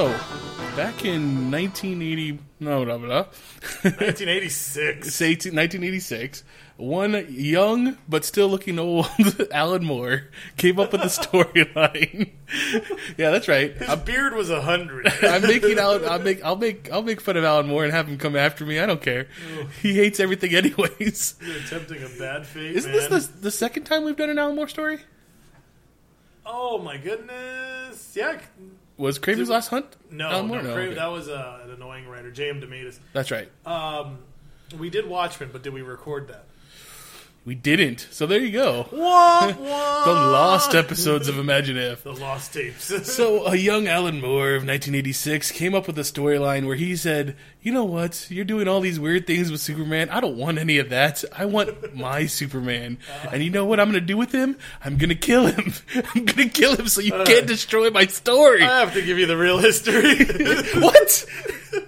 So, back in 1980, no, no, no, 1986. say 18 1986, one young but still looking old Alan Moore came up with the storyline. yeah, that's right. His I'm, beard was a hundred. I'm making Alan. I'll make. I'll make. I'll make fun of Alan Moore and have him come after me. I don't care. He hates everything, anyways. You're attempting a bad fate, Isn't man. this the, the second time we've done an Alan Moore story? Oh my goodness! Yeah, Was Kraven's Last Hunt? no, Moore? no, Crave, okay. that was uh, an annoying writer, J.M. DeMatteis. That's right. Um, we did Watchmen, but did we record that? We didn't. So there you go. What? The lost episodes of Imaginative. The lost tapes. So, a young Alan Moore of 1986 came up with a storyline where he said, You know what? You're doing all these weird things with Superman. I don't want any of that. I want my Superman. And you know what I'm going to do with him? I'm going to kill him. I'm going to kill him so you uh, can't destroy my story. I have to give you the real history. what?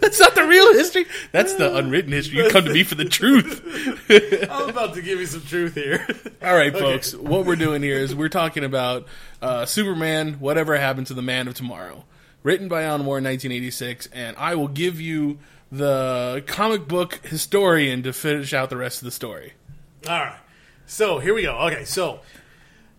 That's not the real history. That's the unwritten history. You come to me for the truth. I'm about to give you some truth here. All right, folks. What we're doing here is we're talking about uh, Superman, whatever happened to the Man of Tomorrow, written by Alan Moore in 1986, and I will give you the comic book historian to finish out the rest of the story. All right. So here we go. Okay, so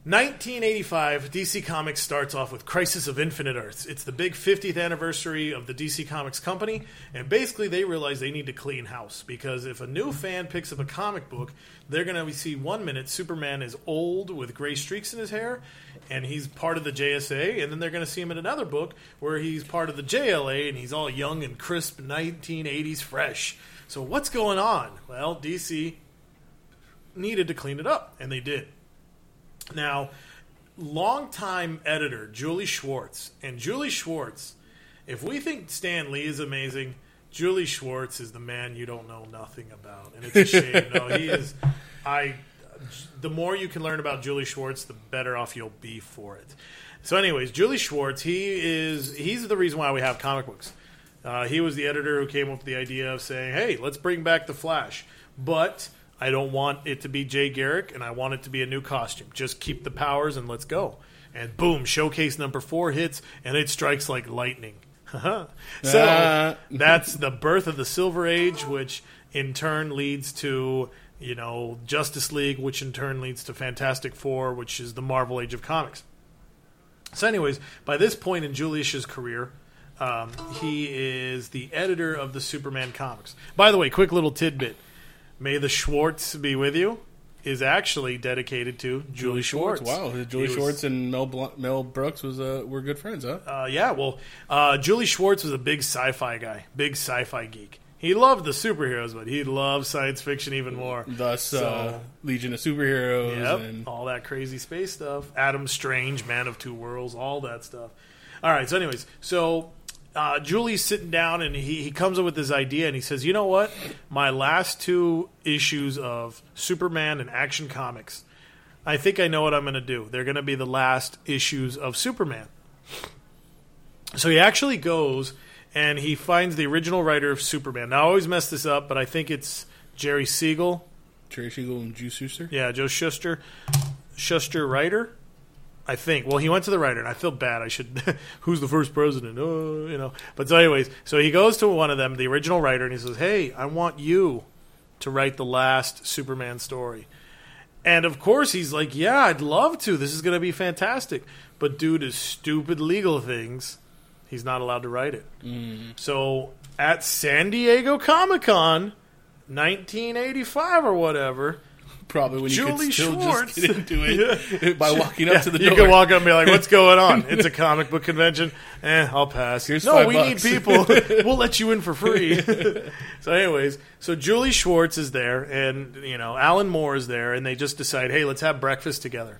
1985, DC Comics starts off with Crisis of Infinite Earths. It's the big 50th anniversary of the DC Comics company, and basically they realize they need to clean house because if a new fan picks up a comic book, they're going to see one minute Superman is old with gray streaks in his hair, and he's part of the JSA, and then they're going to see him in another book where he's part of the JLA and he's all young and crisp, 1980s fresh. So what's going on? Well, DC needed to clean it up, and they did. Now, longtime editor Julie Schwartz, and Julie Schwartz, if we think Stan Lee is amazing, Julie Schwartz is the man you don't know nothing about, and it's a shame. no, he is. I. The more you can learn about Julie Schwartz, the better off you'll be for it. So, anyways, Julie Schwartz, he is he's the reason why we have comic books. Uh, he was the editor who came up with the idea of saying, "Hey, let's bring back the Flash," but I don't want it to be Jay Garrick, and I want it to be a new costume. Just keep the powers and let's go. And boom, showcase number four hits, and it strikes like lightning. so Ah. that's the birth of the Silver Age, which in turn leads to you know Justice League, which in turn leads to Fantastic Four, which is the Marvel Age of comics. So, anyways, by this point in Julius's career, um, he is the editor of the Superman comics. By the way, quick little tidbit: May the Schwartz be with you is actually dedicated to Julie Schwartz. Wow, Julie was- Schwartz and Mel Bl- Mel Brooks was uh, were good friends, huh? Uh, yeah, well, uh, Julie Schwartz was a big sci-fi guy, big sci-fi geek. He loved the superheroes, but he loved science fiction even more. Thus, So- uh, Legion of Superheroes Yep, and all that crazy space stuff. Adam Strange, Man of Two Worlds, all that stuff. All right, so anyways, so uh, Julie's sitting down and he, he comes up with this idea and he says, you know what? My last two issues of Superman and Action Comics, I think I know what I'm going to do. They're going to be the last issues of Superman. So he actually goes and he finds the original writer of Superman. Now, I always mess this up, but I think it's Jerry Siegel. Jerry Siegel and Joe Shuster. Yeah, Joe Shuster, Shuster writer, I think. Well, he went to the writer, and I feel bad. I should. who's the first president? Oh, you know. But so, anyways, so he goes to one of them, the original writer, and he says, "Hey, I want you to write the last Superman story." And of course, he's like, "Yeah, I'd love to. This is going to be fantastic." But due to stupid legal things, he's not allowed to write it. Mm-hmm. So at San Diego Comic Con, 1985 or whatever, Probably when you Julie could still Schwartz. just get into it by walking up to the door. you can walk up and be like, "What's going on? It's a comic book convention. Eh, I'll pass. Here's no, five we bucks." need people. we'll let you in for free." so, anyways, so Julie Schwartz is there, and you know Alan Moore is there, and they just decide, "Hey, let's have breakfast together."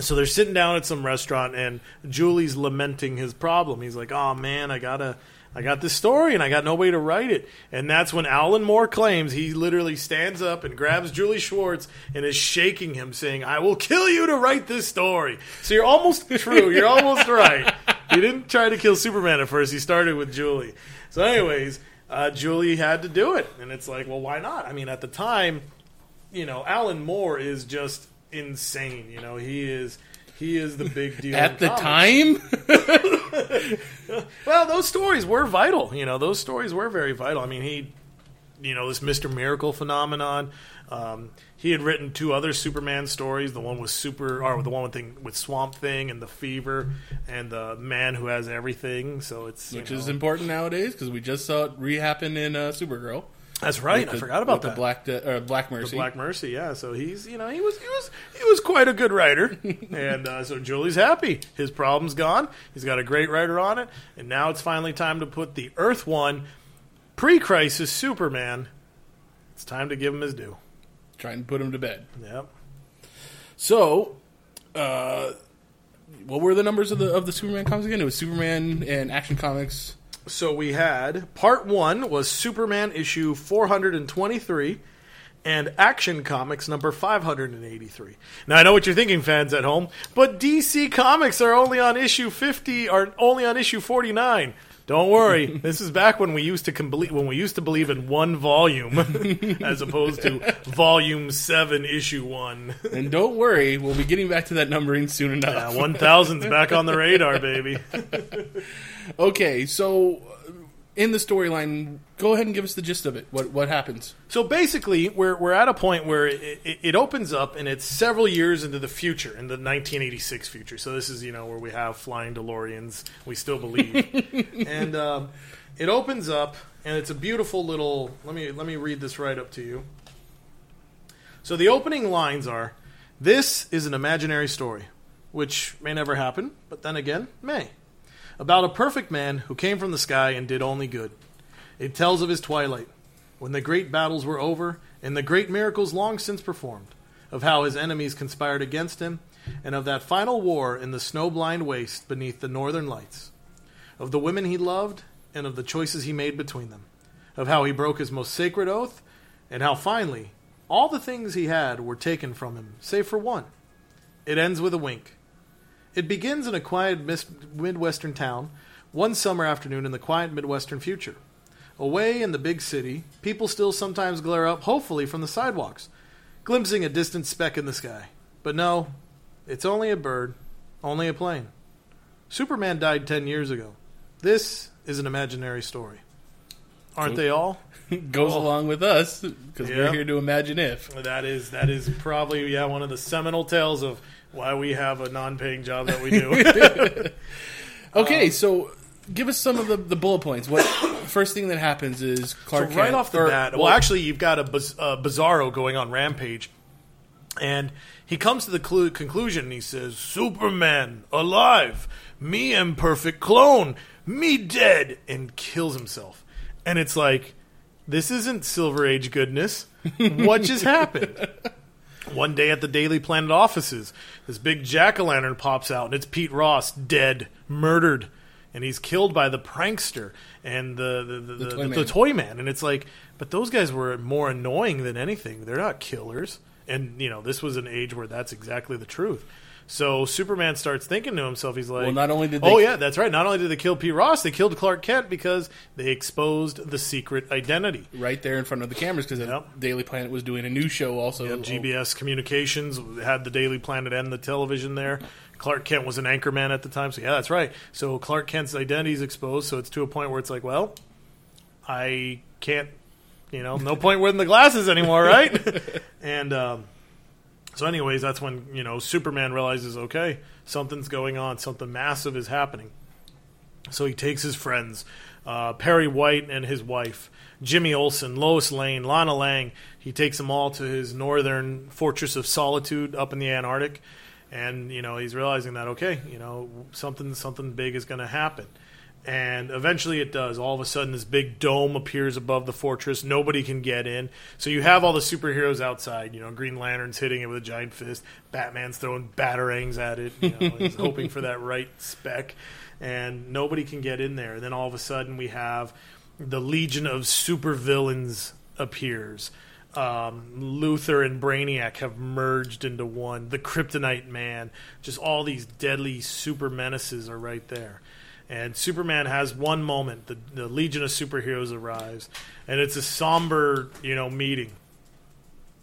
So they're sitting down at some restaurant, and Julie's lamenting his problem. He's like, "Oh man, I gotta." I got this story and I got no way to write it. And that's when Alan Moore claims he literally stands up and grabs Julie Schwartz and is shaking him, saying, I will kill you to write this story. So you're almost true. You're almost right. He didn't try to kill Superman at first. He started with Julie. So, anyways, uh, Julie had to do it. And it's like, well, why not? I mean, at the time, you know, Alan Moore is just insane. You know, he is. He is the big deal At the time, Well, those stories were vital. You know, those stories were very vital. I mean, he, you know, this Mister Miracle phenomenon. Um, he had written two other Superman stories. The one with Super, or the one with thing with Swamp Thing and the Fever, and the Man Who Has Everything. So it's which know- is important nowadays because we just saw it re-happen in uh, Supergirl. That's right. With I forgot about that. The Black, De- uh, Black Mercy. Black Mercy, yeah. So he's, you know, he was, he was, he was quite a good writer, and uh, so Julie's happy. His problem's gone. He's got a great writer on it, and now it's finally time to put the Earth One pre-crisis Superman. It's time to give him his due. Trying to put him to bed. Yep. So, uh, what were the numbers of the of the Superman comics again? It was Superman and Action Comics. So we had part one was Superman issue 423 and Action Comics number 583. Now I know what you're thinking, fans at home, but DC Comics are only on issue 50, are only on issue 49. Don't worry, this is back when we used to com- when we used to believe in one volume as opposed to volume seven, issue one. And don't worry, we'll be getting back to that numbering soon enough. Yeah, one thousand's back on the radar, baby. Okay, so uh, in the storyline, go ahead and give us the gist of it. What what happens? So basically, we're we're at a point where it, it, it opens up, and it's several years into the future, in the 1986 future. So this is you know where we have flying DeLoreans. We still believe, and um, it opens up, and it's a beautiful little. Let me let me read this right up to you. So the opening lines are, "This is an imaginary story, which may never happen, but then again may." About a perfect man who came from the sky and did only good. It tells of his twilight, when the great battles were over and the great miracles long since performed, of how his enemies conspired against him, and of that final war in the snow blind waste beneath the northern lights, of the women he loved and of the choices he made between them, of how he broke his most sacred oath, and how finally all the things he had were taken from him, save for one. It ends with a wink. It begins in a quiet Midwestern town, one summer afternoon in the quiet Midwestern future. Away in the big city, people still sometimes glare up, hopefully from the sidewalks, glimpsing a distant speck in the sky. But no, it's only a bird, only a plane. Superman died ten years ago. This is an imaginary story. Aren't they all? Goes along with us because Yeah. we're here to imagine if. That is that is probably yeah one of the seminal tales of why we have a non-paying job that we do. Okay, Um, so give us some of the, the bullet points. What first thing that happens is So Clark right Kent- off the or- bat, well, actually, you've got a Biz- uh, Bizarro going on Rampage, and he comes to the clu- conclusion. And he says, "Superman alive, me imperfect clone, me dead," and kills himself. And it's like, this isn't Silver Age goodness. What just happened? One day at the Daily Planet offices, this big jack o' lantern pops out, and it's Pete Ross, dead, murdered, and he's killed by the prankster and the the, the, the, Toy the, Man. toy man. And it's like, but those guys were more annoying than anything. They're not killers. And you know, this was an age where that's exactly the truth. So Superman starts thinking to himself, he's like, Well, not only did they- oh yeah, that's right. Not only did they kill P. Ross, they killed Clark Kent because they exposed the secret identity. right there in front of the cameras because Yep. Daily Planet was doing a new show also. Yep, GBS Communications had the Daily Planet and the television there. Clark Kent was an anchorman at the time, so yeah, that's right. So Clark Kent's identity is exposed, so it's to a point where it's like, well, I can't, you know, no point wearing the glasses anymore, right? and um, so, anyways, that's when you know Superman realizes, okay, something's going on, something massive is happening. So he takes his friends, uh, Perry White and his wife, Jimmy Olsen, Lois Lane, Lana Lang. He takes them all to his northern fortress of solitude up in the Antarctic, and you know he's realizing that okay, you know something something big is going to happen. And eventually it does. All of a sudden, this big dome appears above the fortress. Nobody can get in. So you have all the superheroes outside. You know, Green Lantern's hitting it with a giant fist. Batman's throwing batarangs at it. You know, he's hoping for that right spec. And nobody can get in there. And then all of a sudden, we have the Legion of Supervillains appears. Um, Luthor and Brainiac have merged into one. The Kryptonite Man. Just all these deadly super menaces are right there. And Superman has one moment. The, the Legion of Superheroes arrives, and it's a somber, you know, meeting.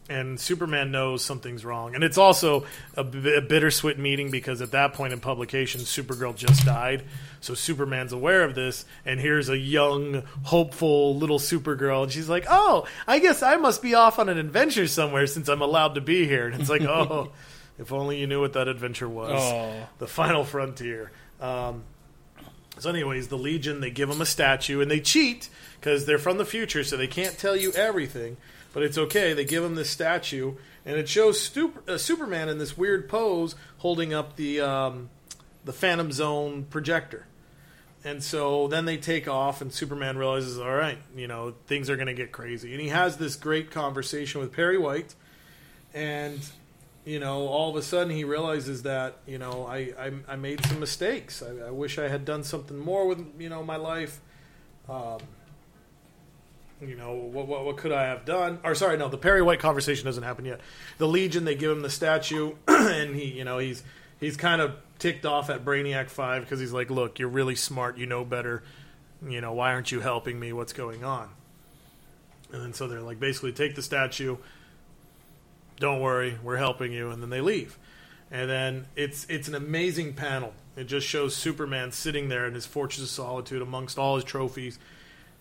And Superman knows something's wrong, and it's also a bittersweet meeting because at that point in publication, Supergirl just died. So Superman's aware of this, and here's a young, hopeful little Supergirl, and she's like, "Oh, I guess I must be off on an adventure somewhere since I'm allowed to be here." And it's like, "Oh, if only you knew what that adventure was, Oh. the final frontier." Um, so, anyways, the Legion they give them a statue and they cheat because they're from the future, so they can't tell you everything. But it's okay. They give them this statue, and it shows uh, Superman in this weird pose holding up the um, the Phantom Zone projector. And so then they take off, and Superman realizes, all right, you know, things are going to get crazy. And he has this great conversation with Perry White, and you know, all of a sudden he realizes that you know I I, I made some mistakes. I, I wish I had done something more with you know my life. Um, you know what, what what could I have done? Or sorry, no, the Perry White conversation doesn't happen yet. The Legion they give him the statue, and he you know he's he's kind of ticked off at Brainiac Five because he's like, look, you're really smart, you know better. You know why aren't you helping me? What's going on? And then so they're like, basically, take the statue don't worry, we're helping you, and then they leave. And then it's it's an amazing panel. It just shows Superman sitting there in his fortress of solitude amongst all his trophies,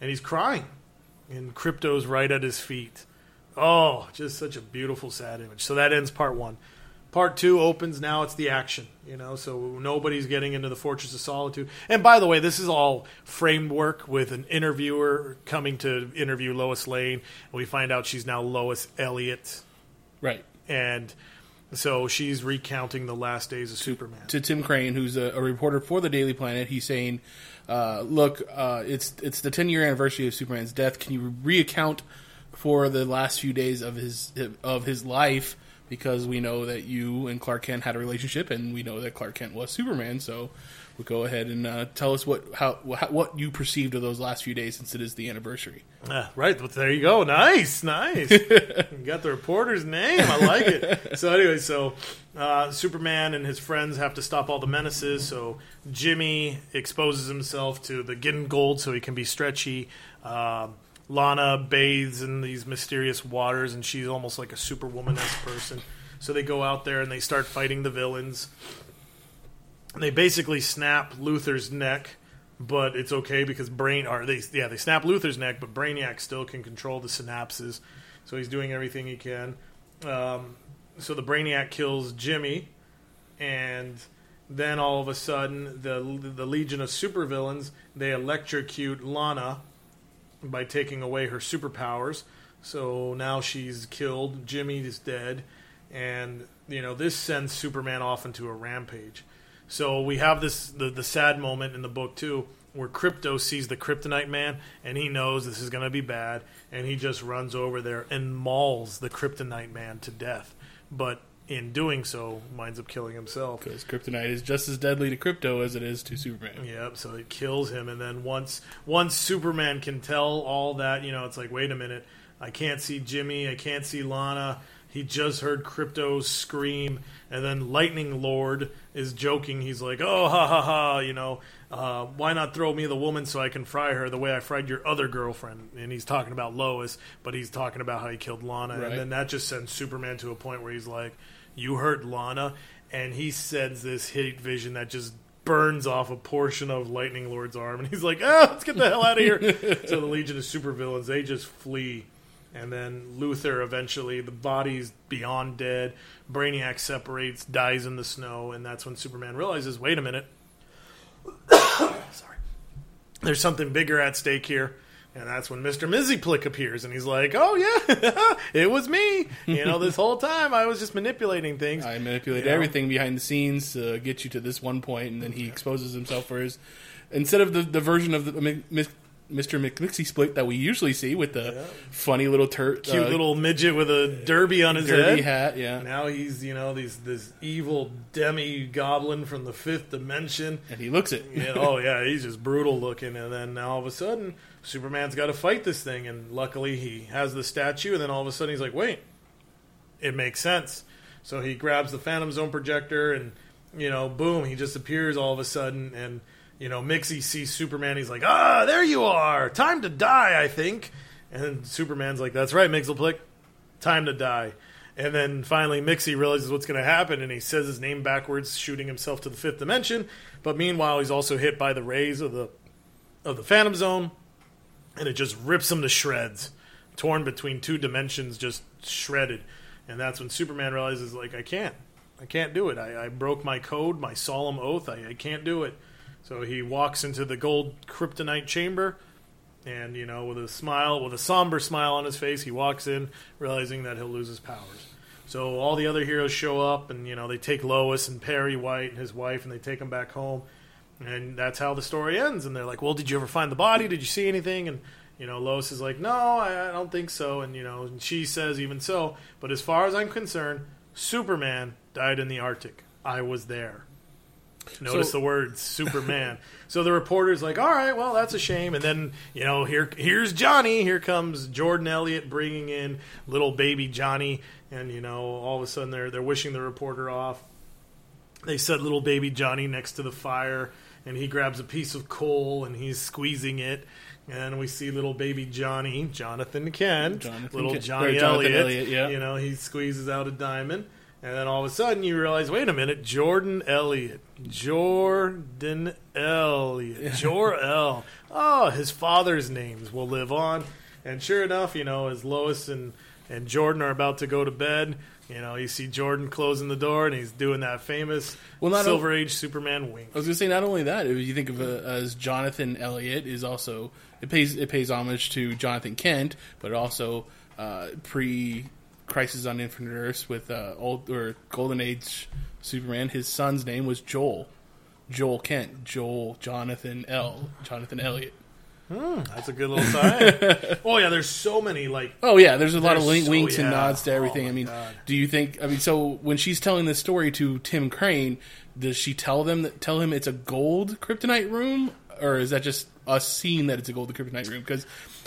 and he's crying, and Krypto's right at his feet. Oh, just such a beautiful, sad image. So that ends part one. Part two opens now. It's the action, you know. So nobody's getting into the Fortress of Solitude. And by the way, this is all framed work with an interviewer coming to interview Lois Lane. And we find out she's now Lois Elliott Right. and so she's recounting the last days of Superman. to Tim Crane, who's a, a reporter for the Daily Planet. He's saying, uh, "Look, uh, it's it's the 10 year anniversary of Superman's death. Can you recount for the last few days of his of his life? Because we know that you and Clark Kent had a relationship, and we know that Clark Kent was Superman. So, we go ahead and uh, tell us what how wh- what you perceived of those last few days, since it is the anniversary. Ah, right, but there you go. Nice, nice. you got the reporter's name. I like it. So anyway, so uh, Superman and his friends have to stop all the menaces. So Jimmy exposes himself to the Gingold so he can be stretchy. Um Lana bathes in these mysterious waters, and she's almost like a superwoman esque person. So they go out there and they start fighting the villains. They basically snap Luthor's neck, but it's okay because brain or they yeah they snap Luthor's neck, but Brainiac still can control the synapses, so he's doing everything he can. Um, so the Brainiac kills Jimmy, and then all of a sudden the the Legion of Supervillains they electrocute Lana by taking away her superpowers. So now she's killed. Jimmy is dead, and you know this sends Superman off into a rampage. So we have this the, the sad moment in the book too, where Krypto sees the Kryptonite Man, and he knows this is going to be bad, and he just runs over there and mauls the Kryptonite Man to death. But in doing so, winds up killing himself. Because Kryptonite is just as deadly to Krypto as it is to Superman. Yep. So it kills him, and then once once Superman can tell all that, you know, it's like, wait a minute, I can't see Jimmy, I can't see Lana. He just heard Krypto scream, and then Lightning Lord is joking. He's like, "Oh, ha ha ha! You know, uh, why not throw me the woman so I can fry her the way I fried your other girlfriend?" And he's talking about Lois, but he's talking about how he killed Lana, Right. and then that just sends Superman to a point where he's like, "You hurt Lana," and he sends this hate vision that just burns off a portion of Lightning Lord's arm, and he's like, "Ah, let's get the hell out of here!" so the Legion of Supervillains they just flee, and then Luthor eventually, the body's beyond dead. Brainiac separates, dies in the snow, and that's when Superman realizes, "Wait a minute." Sorry. there's something bigger at stake here. And that's when Mr. Mxyzptlk appears, and he's like, "Oh yeah, it was me. You know, this whole time I was just manipulating things. I manipulate You know? everything behind the scenes to get you to this one point, and then he exposes himself for his instead of the, the version of the Mr. Mxyzptlk that we usually see with the funny little tur- Cute uh, little midget with a derby on his derby head. hat, yeah, Now he's you know these this evil demi goblin from the fifth dimension. and he looks it. Yeah, oh yeah, he's just brutal looking. And then now all of a sudden, Superman's got to fight this thing. And luckily, he has the statue. And then all of a sudden, he's like, "Wait, it makes sense." So he grabs the Phantom Zone projector, and you know, boom, he just appears all of a sudden. And you know, Mixie sees Superman. He's like, "Ah, there you are. Time to die, I think." And Superman's like, "That's right, Mxyzptlk. Time to die." And then finally, Mixie realizes what's going to happen, and he says his name backwards, shooting himself to the fifth dimension. But meanwhile, he's also hit by the rays of the of the Phantom Zone, and it just rips him to shreds, torn between two dimensions, just shredded. And that's when Superman realizes, like, I can't, I can't do it. I, I broke my code, my solemn oath. I, I can't do it. So he walks into the gold kryptonite chamber, and you know, with a smile, with a somber smile on his face, he walks in, realizing that he'll lose his powers. So all the other heroes show up, and you know, they take Lois and Perry White and his wife, and they take him back home. And that's how the story ends. And they're like, "Well, did you ever find the body? Did you see anything?" And you know, Lois is like, "No, I, I don't think so." And you know, and she says, "Even so." But as far as I'm concerned, Superman died in the Arctic. I was there. Notice So- the word Superman. so the reporter's like, "All right, well, that's a shame." And then you know, here here's Johnny. Here comes Jordan Elliott bringing in little baby Johnny, and you know, all of a sudden they're they're wishing the reporter off. They set little baby Johnny next to the fire, and he grabs a piece of coal and he's squeezing it. And we see little baby Johnny, Jonathan Kent, Jonathan little Kent- Johnny Elliott. Elliott, yeah. You know, he squeezes out a diamond. And then all of a sudden you realize, wait a minute, Jordan Elliott. Jordan Elliott. Jor-El. Oh, his father's names will live on. And sure enough, you know, as Lois and, and Jordan are about to go to bed, you know, you see Jordan closing the door and he's doing that famous Well, not Silver Age Superman wink. I was gonna say not only that, if you think of it as Jonathan Elliott is also it pays it pays homage to Jonathan Kent, but also uh, pre Crisis on Infinite Earths with uh, old or Golden Age Superman. His son's name was Joel, Joel Kent, Joel Jonathan L, Jonathan Elliott. That's a good little sign. oh, yeah, there's so many, like, Oh yeah, there's a lot of There's link, so- winks and nods to everything. Oh, I mean, God. do you think? I mean, so when she's telling this story to Tim Crane, does she tell them that tell him it's a gold kryptonite room, or is that just us seeing that it's a gold kryptonite room? Because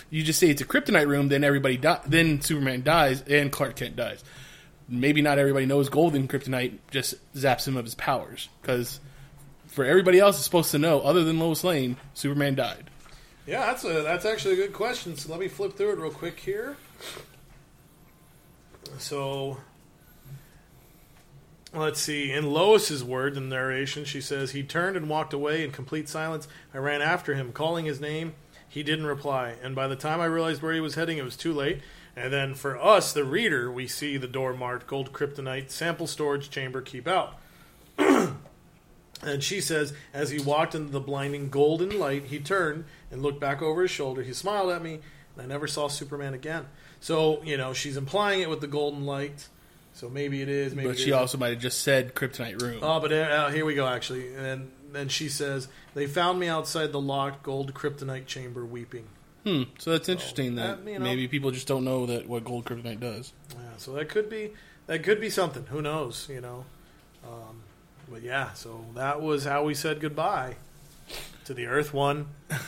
you just say it's a kryptonite room, then everybody di- then Superman dies and Clark Kent dies. Maybe not everybody knows golden kryptonite just zaps him of his powers because for everybody else is supposed to know, other than Lois Lane, Superman died. Yeah, that's a that's actually a good question. So let me flip through it real quick here. So let's see. In Lois's word in the narration, she says he turned and walked away in complete silence. I ran after him, calling his name. He didn't reply, and by the time I realized where he was heading, it was too late. And then for us, the reader, we see the door marked "Gold Kryptonite Sample Storage Chamber. Keep out." And she says, as he walked into the blinding golden light, he turned and looked back over his shoulder. He smiled at me, and I never saw Superman again. So, you know, she's implying it with the golden light. So maybe it is. Maybe But she also might have just said kryptonite room. Oh, but uh, here we go, actually. And then she says, They found me outside the locked gold kryptonite chamber weeping. Hmm. So that's interesting that that, you know- maybe people just don't know that what gold kryptonite does. Yeah, so that could be that could be something. Who knows? You know. Um, but yeah, so that was how we said goodbye to the Earth One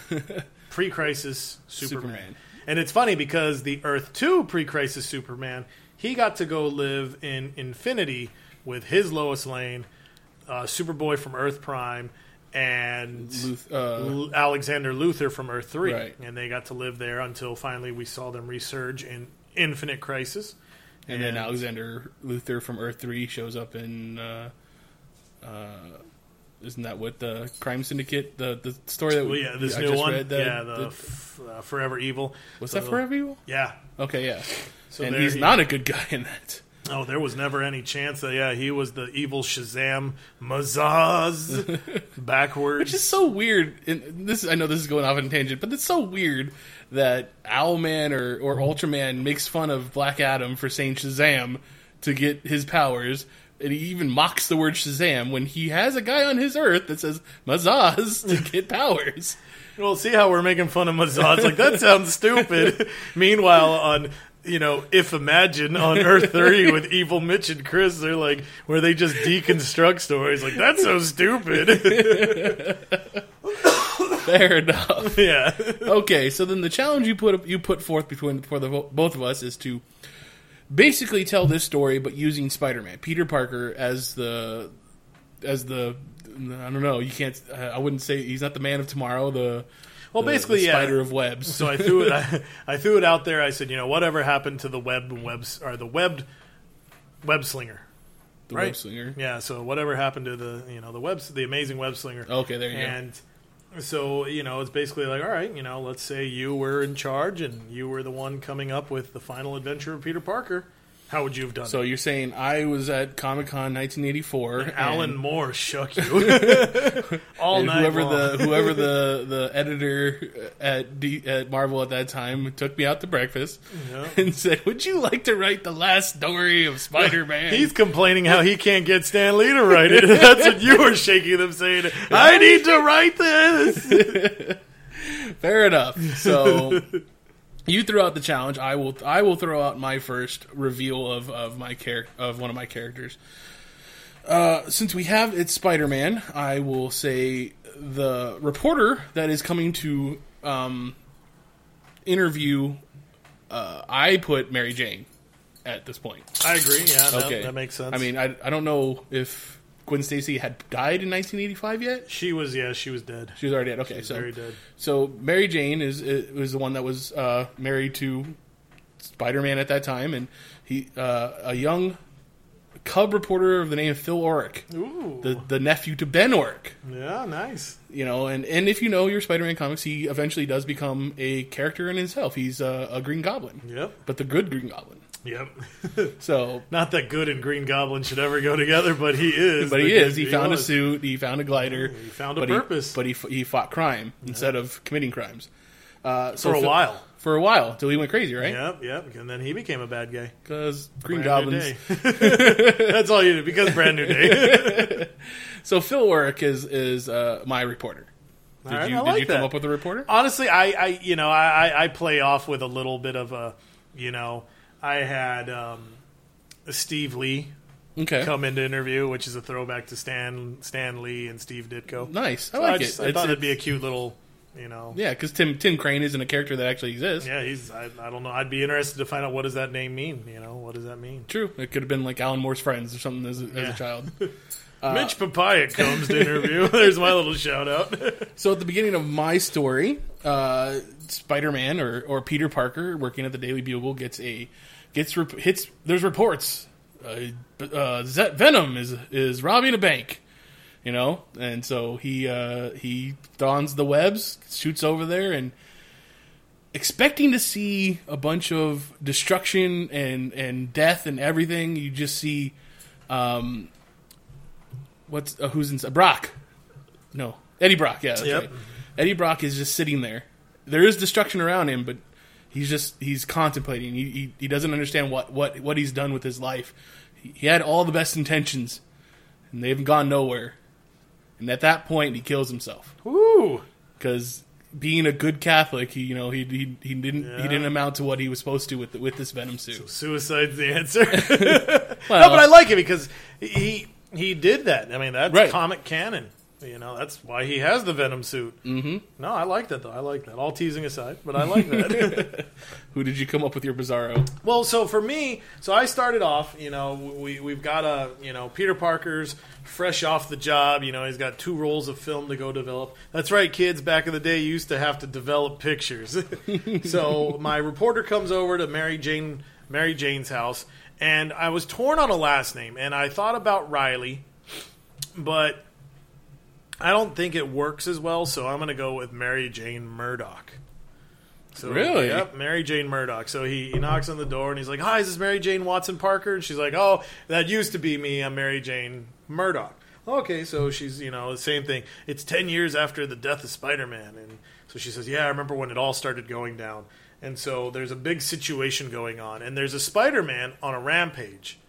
pre-crisis Superman. Superman. And it's funny because the Earth Two pre-crisis Superman, he got to go live in Infinity with his Lois Lane, uh, Superboy from Earth Prime, and Luth- uh, L- Alexander Luthor from Earth Three, Right. and they got to live there until finally we saw them resurge in Infinite Crisis. and then Alexander Luthor from Earth Three shows up in. Uh, uh, isn't that what the crime syndicate the the story that Well, yeah, this I new one, read, the- yeah, the, the- f- uh, Forever Evil. was So- that Forever Evil? Yeah. Okay, yeah. So and he's he- not a good guy in that. Oh, there was never any chance that yeah he was the evil Shazam Mazahs backwards. Which is so weird. And this I know this is going off on a tangent, but it's so weird that Owlman or, or Ultraman makes fun of Black Adam for saying Shazam to get his powers. And he even mocks the word Shazam when he has a guy on his Earth that says Mazahs to get powers. Well, see how we're making fun of Mazahs? Like that sounds stupid. Meanwhile, on you know, if Imagine on Earth 3 with Evil Mitch and Chris, they're like, where they just deconstruct stories. Like, that's so stupid. Fair enough. yeah. Okay, so then the challenge you put you put forth between for the both of us is to basically tell this story, but using Spider-Man, Peter Parker as the as the I don't know. You can't. I wouldn't say he's not the man of tomorrow. The Well, the- basically, the yeah. spider of webs. So I threw it. I, I threw it out there. I said, you know, whatever happened to the web webs or the webbed web slinger? the right. web slinger. Yeah. So whatever happened to the you know the webs the amazing web slinger? Okay, there you go. and so you know it's basically like all right you know let's say you were in charge and you were the one coming up with the final adventure of peter parker how would you have done So it you're saying I was at Comic Con 1984. alan and- moore shook you all night whoever long. the whoever the the editor at D, at Marvel at that time took me out to breakfast Yeah. and said, "Would you like to write the last story of Spider-Man?" He's complaining how he can't get Stan Lee to write it. That's what you were shaking them saying. I need to write this. Fair enough. So you threw out the challenge. I will. I will throw out my first reveal of of my char- of one of my characters. Uh, since we have it's Spider Man, I will say the reporter that is coming to um, interview. Uh, I put Mary Jane at this point. I agree. Yeah, no, Okay, that makes sense. I mean, I I don't know if Gwen Stacy had died in 1985 yet. she was. Yeah, she was dead. She was already dead. Okay, so Very dead. so Mary Jane is is was the one that was uh, married to Spider Man at that time, and he uh, a young cub reporter of the name of Phil Urich, Ooh. the the nephew to Ben Urich. yeah, nice. You know, and and if you know your Spider Man comics, he eventually does become a character in himself. He's a, a Green Goblin, Yep. but the good Green Goblin. Yep. So. Not that good and Green Goblin should ever go together, but he is. But he is. good- He found a suit. He found a glider. He found a but purpose. He, but he he fought crime instead of committing crimes. Uh, so for a while. For a while, till he went crazy, right? Yep, yep. And then he became a bad guy. Because Green Goblins. That's all you do because brand new day. So Phil Urich is is uh, my reporter. Did right, you did like you come up with a reporter? Honestly, I, I you know, I, I- I play off with a little bit of a, you know, I had um, Steve Lee Okay, come into interview, which is a throwback to Stan Stan Lee and Steve Ditko. nice. I So like I, it. I It's- thought it'd be a cute little, you know. yeah, because Tim Tim Crane isn't a character that actually exists. Yeah, he's. I, I don't know. I'd be interested to find out what does that name mean. You know, what does that mean? True, it could have been like Alan Moore's friends or something as a, as Yeah. a child. Mitch Papaya comes to interview. There's my little shout out. So at the beginning of my story, uh, Spider-Man or, or Peter Parker working at the Daily Bugle gets a gets rep- hits. There's reports. Uh, uh, Z- Venom is is robbing a bank, you know, and so he uh, he dons the webs, shoots over there, and expecting to see a bunch of destruction and and death and everything. You just see, um, what's uh, who's in Brock? No, Eddie Brock. Yeah, that's Yep. right. Eddie Brock is just sitting there. There is destruction around him, but he's just he's contemplating. He he, he doesn't understand what, what what he's done with his life. He, he had all the best intentions, and they haven't gone nowhere. And at that point, he kills himself Woo! because being a good Catholic, he you know he he, he didn't Yeah. he didn't amount to what he was supposed to with the, with this Venom suit. Suicide's the answer. Well, no, but I like it because he he did that. I mean, that's Right. comic canon. You know, that's why he has the Venom suit. Mm-hmm. No, I like that though. I like that. All teasing aside, but I like that. who did you come up with your Bizarro? well, so for me, so I started off. You know, we we've got a you know Peter Parker's fresh off the job. You know, he's got two rolls of film to go develop. That's right, kids. Back in the day, you used to have to develop pictures. so my reporter comes over to Mary Jane Mary Jane's house, and I was torn on a last name, and I thought about Riley, but I don't think it works as well. So I'm going to go with Mary Jane Murdoch. So, Really? Yep, Mary Jane Murdoch. So he, he knocks on the door and he's like, "Hi, is this Mary Jane Watson Parker?" And she's like, "Oh, that used to be me. I'm Mary Jane Murdoch." Okay, so she's you know the same thing. It's ten years after the death of Spider-Man, and so she says, "Yeah, I remember when it all started going down." And so there's a big situation going on, and there's a Spider-Man on a rampage,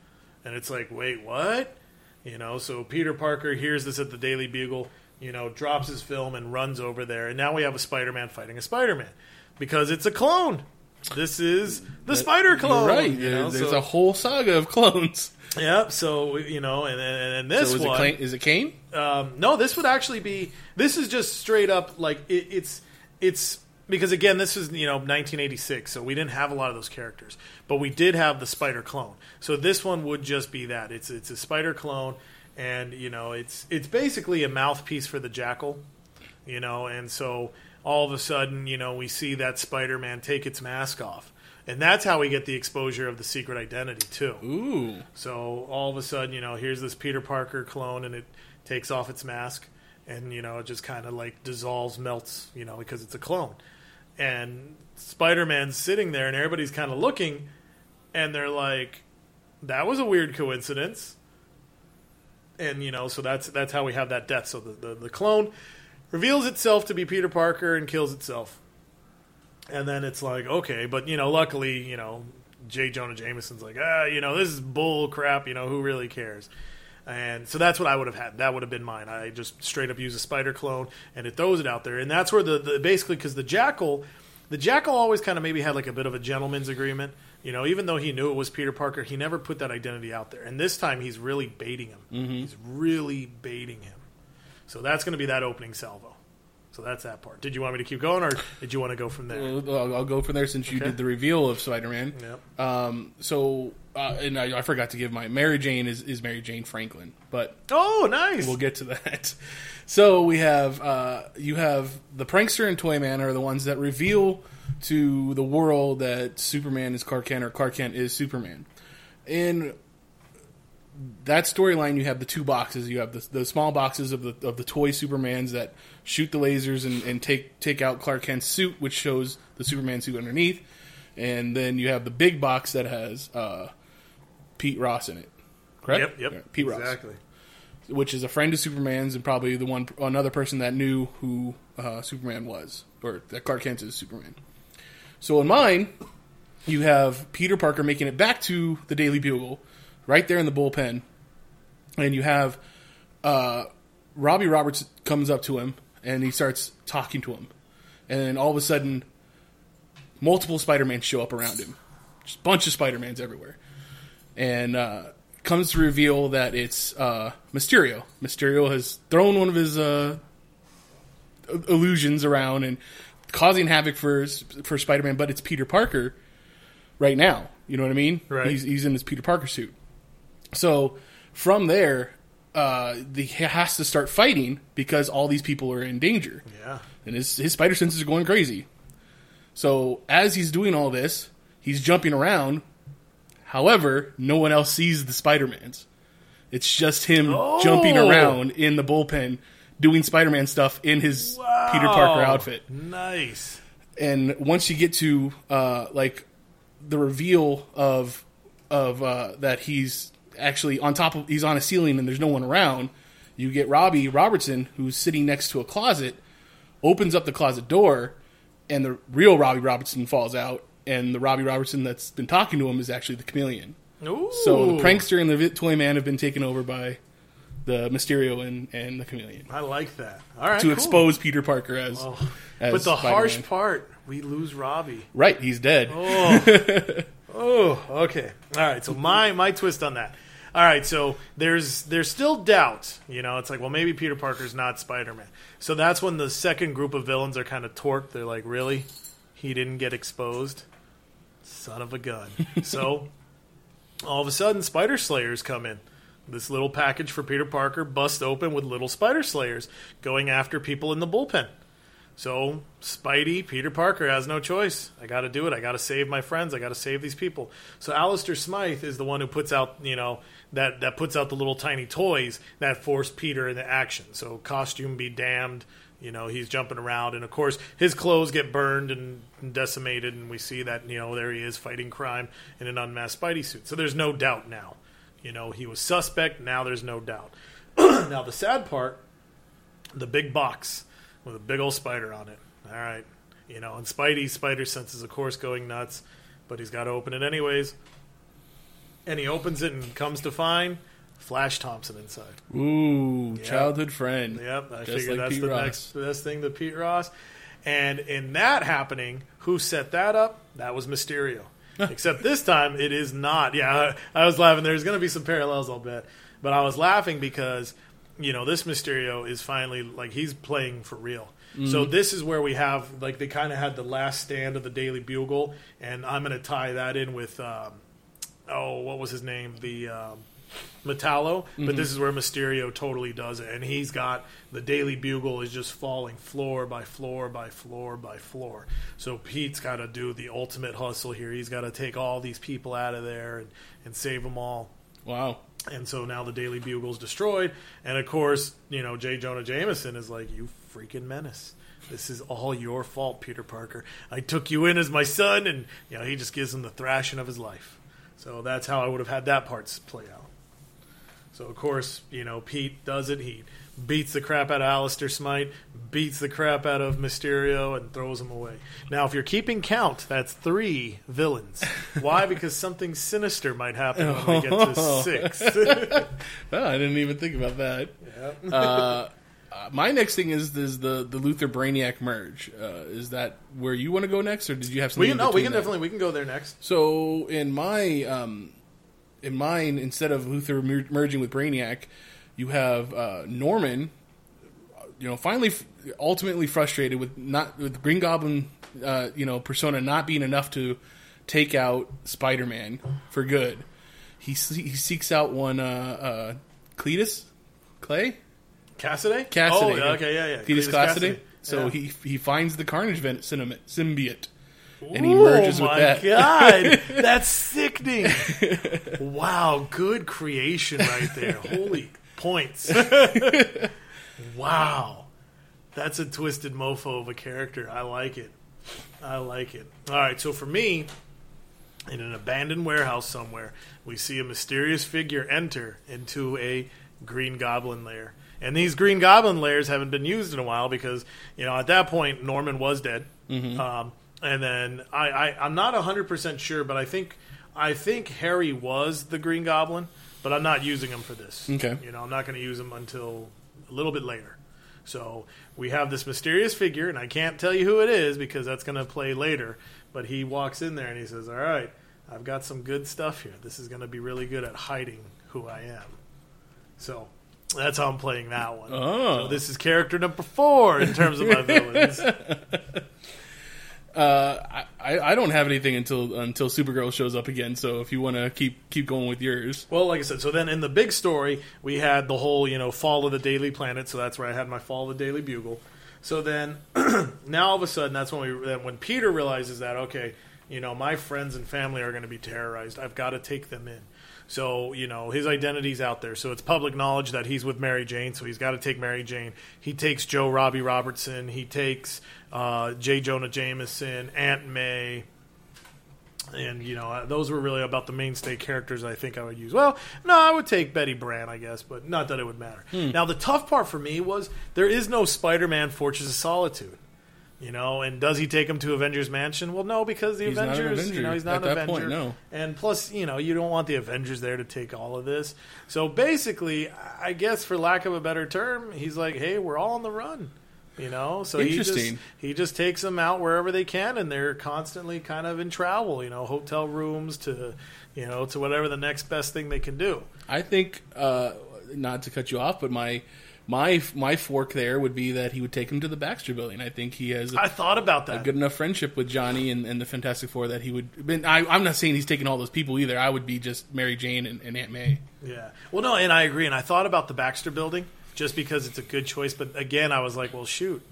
and it's like, wait, what? You know, so Peter Parker hears this at the Daily Bugle, you know, drops his film and runs over there, and now we have a Spider-Man fighting a Spider-Man because it's a clone. This is the Spider clone, right. You know, There's so, a whole saga of clones. Yep. So you know, and and, and this So is it, one, is it Kaine? um, no, this would actually be. This is just straight up like it, it's it's because again, this is you know 1986, so we didn't have a lot of those characters, but we did have the Spider clone. So this one would just be that. It's it's a Spider clone, and you know it's it's basically a mouthpiece for the Jackal, you know, and so all of a sudden you know we see that Spider-Man take its mask off. And that's how we get the exposure of the secret identity too. Ooh. So all of a sudden, you know, here's this Peter Parker clone, and it takes off its mask, and you know, it just kind of like dissolves, melts, you know, because it's a clone. And Spider Man's sitting there, and everybody's kind of looking, and they're like, "That was a weird coincidence." And you know, so that's that's how we have that death. So the, the, the clone reveals itself to be Peter Parker and kills itself. And then it's like, okay, but you know, luckily, you know, J. Jonah Jameson's like, ah, you know, this is bull crap. You know, who really cares? And so that's what I would have had. That would have been mine. I just straight up use a spider clone, and it throws it out there. And that's where the, the basically because the jackal, the jackal always kind of maybe had like a bit of a gentleman's agreement. You know, even though he knew it was Peter Parker, he never put that identity out there. And this time, he's really baiting him. He's really baiting him. So that's going to be that opening salvo. So that's that part. Did you want me to keep going, or did you want to go from there? I'll, I'll go from there since you Okay. did the reveal of Spider-Man. Yep. Um, so, uh, and I, I forgot to give my Mary Jane is, is Mary Jane Franklin, but Oh, nice. we'll get to that. So we have uh, you have the prankster and Toyman are the ones that reveal to the world that Superman is Clark Kent or Clark Kent is Superman. In that storyline, you have the two boxes. You have the, the small boxes of the of the toy Supermans that shoot the lasers and, and take take out Clark Kent's suit, which shows the Superman suit underneath. And then you have the big box that has uh, Pete Ross in it. Correct? Yep, yep. Yeah, Pete Ross Exactly. which is a friend of Superman's and probably the one another person that knew who uh, Superman was or that Clark Kent is Superman. So in mine, you have Peter Parker making it back to the Daily Bugle, right there in the bullpen, and you have uh, Robbie Roberts comes up to him and he starts talking to him, and then all of a sudden, multiple Spider-Man show up around him, just a bunch of Spider-Mans everywhere and uh, comes to reveal that it's uh, Mysterio. Mysterio has thrown one of his uh, illusions around and causing havoc for for Spider Man, but it's Peter Parker right now. You know what I mean? Right. He's he's in his Peter Parker suit. So from there, uh, the, he has to start fighting because all these people are in danger Yeah. and his his spider senses are going crazy. So as he's doing all this, he's jumping around. However, no one else sees the Spider-Mans. It's just him jumping Oh. around in the bullpen doing Spider-Man stuff in his Peter Parker outfit. Nice. And once you get to uh, like the reveal of of uh, that he's actually on top of he's on a ceiling and there's no one around, you get Robbie Robertson who's sitting next to a closet, opens up the closet door, and the real Robbie Robertson falls out, and the Robbie Robertson that's been talking to him is actually the chameleon. Ooh. So the prankster and the toy man have been taken over by the Mysterio and, and the chameleon I like that. All right. to cool. expose Peter Parker as. Oh. as But the harsh Spider-Man. part, we lose Robbie. right? He's dead. Oh. oh, okay. All right. So my my twist on that. All right. So there's there's still doubt. You know, it's like, well, maybe Peter Parker's not Spider Man. So that's when the second group of villains are kind of torqued. They're like, really, he didn't get exposed. Son of a gun. so all of a sudden, Spider Slayers come in. This little package for Peter Parker busts open with little Spider Slayers going after people in the bullpen. So Spidey, Peter Parker has no choice. I got to do it. I got to save my friends. I got to save these people. So Alistair Smythe is the one who puts out, you know, that that puts out the little tiny toys that force Peter into action. So costume be damned, You know, he's jumping around, and of course, his clothes get burned and decimated, and we see that you know there he is fighting crime in an unmasked Spidey suit. So there's no doubt now. You know, he was suspect. Now there's no doubt. now the sad part, the big box with a big old spider on it. All right, you know, and Spidey's spider sense is of course going nuts, but he's got to open it anyways. And he opens it and comes to find Flash Thompson inside. Ooh, childhood friend. Yep, I Just figured like that's Pete the Ross. next best thing to Pete Ross. And in that happening, who set that up? That was Mysterio. Except this time, it is not. Yeah, I, I was laughing. There's going to be some parallels, I'll bet. But I was laughing because, you know, this Mysterio is finally, like, he's playing for real. Mm-hmm. So this is where we have, like, they kind of had the last stand of the Daily Bugle. And I'm going to tie that in with, um, oh, what was his name? The. Um, Metallo, but mm-hmm. this is where Mysterio totally does it, and he's got the Daily Bugle is just falling floor by floor by floor by floor. So Pete's got to do the ultimate hustle here. He's got to take all these people out of there and, and save them all. Wow. And so now the Daily Bugle's destroyed, and of course, you know J. Jonah Jameson is like, "You freaking menace." This is all your fault, Peter Parker. I took you in as my son, and you know he just gives him the thrashing of his life. So that's how I would have had that part play out. So of course, you know, Pete does it. He beats the crap out of Alistair Smythe, beats the crap out of Mysterio, and throws him away. Now, if you're keeping count, that's three villains. Why? because something sinister might happen when we get to six. Oh, I didn't even think about that. Uh, uh, my next thing is is the the Luthor Brainiac merge. Uh, is that where you want to go next, or did you have we something? can in no, we can that? definitely we can go there next. So in my um, in mine, instead of Luthor mer- merging with Brainiac, you have uh, Norman. You know, finally, f- ultimately frustrated with not with Green Goblin. Uh, you know, persona not being enough to take out Spider Man for good. He he seeks out one uh, uh, Cletus Clay Kasady. Kasady. Oh, okay, yeah, yeah. Cletus Cletus Kasady. So Yeah. he he finds the Carnage symbiote. And he Ooh, merges with my that. God, that's sickening! wow, good creation right there. Holy points! wow, that's a twisted mofo of a character. I like it. I like it. All right, so for me, in an abandoned warehouse somewhere, we see a mysterious figure enter into a Green Goblin lair. And these Green Goblin lairs haven't been used in a while because, you know, at that point, Norman was dead. Um, and then I, I, I'm not 100% sure, but I think I think Harry was the Green Goblin, but I'm not using him for this. Okay. You know, I'm not going to use him until a little bit later. So we have this mysterious figure, and I can't tell you who it is because that's going to play later. But he walks in there and he says, "All right, I've got some good stuff here. This is going to be really good at hiding who I am." So that's how I'm playing that one. Oh. So this is character number four in terms of my villains. Uh, I, I don't have anything until until Supergirl shows up again. So if you want to keep keep going with yours, Well, like I said, so then in the big story, we had the whole, you know, fall of the Daily Planet. So that's where I had my fall of the Daily Bugle. So then, now all of a sudden, that's when we when Peter realizes that okay, you know, my friends and family are going to be terrorized. I've got to take them in. So you know, his identity's out there. So it's public knowledge that he's with Mary Jane. So he's got to take Mary Jane. He takes Joe Robbie Robertson. He takes uh, J. Jonah Jameson, Aunt May and you know uh, those were really about the mainstay characters I think I would use. Well, no, I would take Betty Brant, I guess, but not that it would matter. Now the tough part for me was there is no Spider-Man Fortress of Solitude. You know, and does he take him to Avengers Mansion? Well, no, because the He's Avengers, you know, he's not at an that Avenger. point, no. And plus, you know, you don't want the Avengers there to take all of this. So basically, I guess for lack of a better term, he's like, "Hey, we're all on the run." You know, so he just he just takes them out wherever they can, and they're constantly kind of in travel. You know, hotel rooms to, you know, to whatever the next best thing they can do. I think uh, not to cut you off, but my my my fork there would be that he would take him to the Baxter Building. I think he has I a, thought about that. A good enough friendship with Johnny and, and the Fantastic Four that he would. I, I'm not saying he's taking all those people either. I would be just Mary Jane and, and Aunt May. Yeah. Well, no, and I agree. And I thought about the Baxter Building just because it's a good choice. But again, I was like, well, shoot.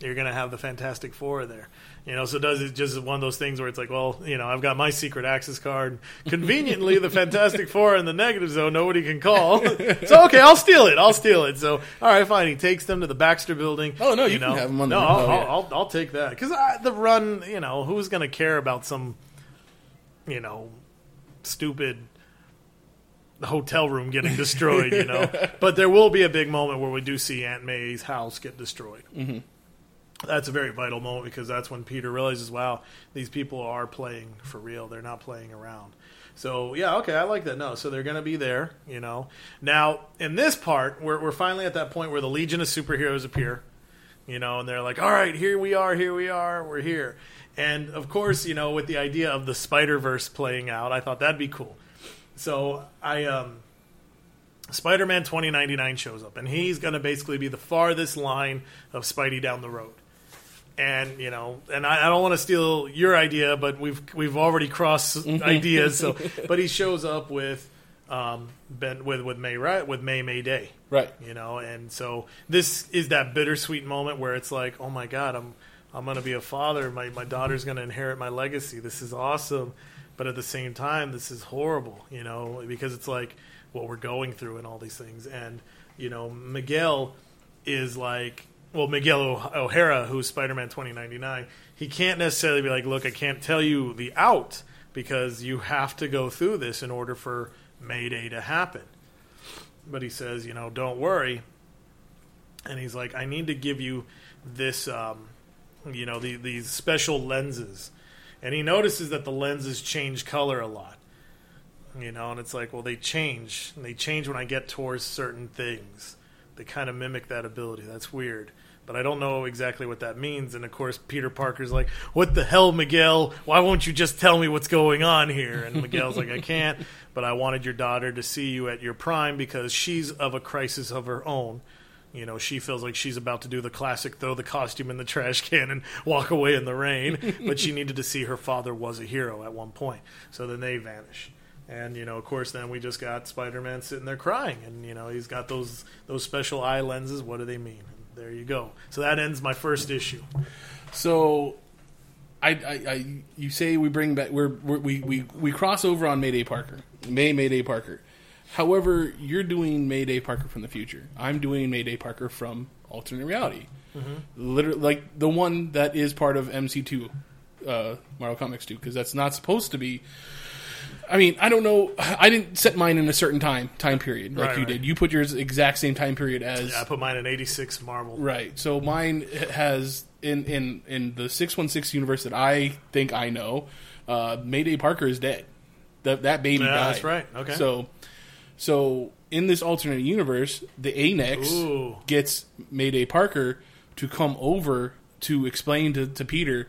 you're going to have the Fantastic Four there. You know, so does it just one of those things where it's like, well, you know, I've got my secret access card. Conveniently, the Fantastic Four in the negative zone, nobody can call. so okay, I'll steal it. I'll steal it. So all right, fine. He takes them to the Baxter Building. Oh, no, you know, can have 'em on the- no, I'll, oh, I'll. I'll, I'll take that because the run. You know, who's going to care about some, you know, stupid hotel room getting destroyed, you know. but there will be a big moment where we do see Aunt May's house get destroyed. Mm-hmm. That's a very vital moment because that's when Peter realizes, wow, these people are playing for real. They're not playing around. So yeah, okay, I like that. No, so they're going to be there, you know. Now in this part, we're we're finally at that point where the Legion of Superheroes appear, you know, and they're like, all right, here we are, here we are, we're here. And of course, you know, with the idea of the Spider Verse playing out, I thought that'd be cool. So I um Spider-Man 2099 shows up and he's going to basically be the farthest line of Spidey down the road. And you know, and I, I don't want to steal your idea, but we've we've already crossed ideas. So, but he shows up with um, Ben with with May right with May May Day, Right. you know, and so this is that bittersweet moment where it's like, oh my god, I'm I'm gonna be a father. My my daughter's gonna inherit my legacy. This is awesome, but at the same time, this is horrible, you know, because it's like what we're going through and all these things. And you know, Miguel is like, well, Miguel O'Hara, who's Spider-Man 2099, he can't necessarily be like, look, I can't tell you the out because you have to go through this in order for Mayday to happen. But he says, you know, don't worry. And he's like, I need to give you this, um, you know, the, these special lenses. And he notices that the lenses change color a lot. You know, and it's like, well, they change. They change when I get towards certain things. They kind of mimic that ability. That's weird. But I don't know exactly what that means. And of course, Peter Parker's like, What the hell, Miguel? Why won't you just tell me what's going on here? And Miguel's like, I can't, but I wanted your daughter to see you at your prime because she's of a crisis of her own. You know, she feels like she's about to do the classic throw the costume in the trash can and walk away in the rain, but she needed to see her father was a hero at one point. So then they vanish. And you know, of course, then we just got Spider-Man sitting there crying, and you know, he's got those those special eye lenses. What do they mean? And there you go. So that ends my first issue. So, I, I, I you say we bring back we're, we're, we we we cross over on Mayday Parker, May Mayday Parker. However, you're doing Mayday Parker from the future. I'm doing Mayday Parker from alternate reality. Literally, like the one that is part of MC2, uh, Marvel Comics 2, because that's not supposed to be. I mean, I don't know. I didn't set mine in a certain time time period like Right, you right. did. You put yours exact same time period as Yeah, I put mine in '86 Marvel. Right. So mine has in in in the six one six universe that I think I know, uh, Mayday Parker is dead. That that baby Yeah, died. that's right. Okay. So so in this alternate universe, the Anex Ooh. gets Mayday Parker to come over to explain to, to Peter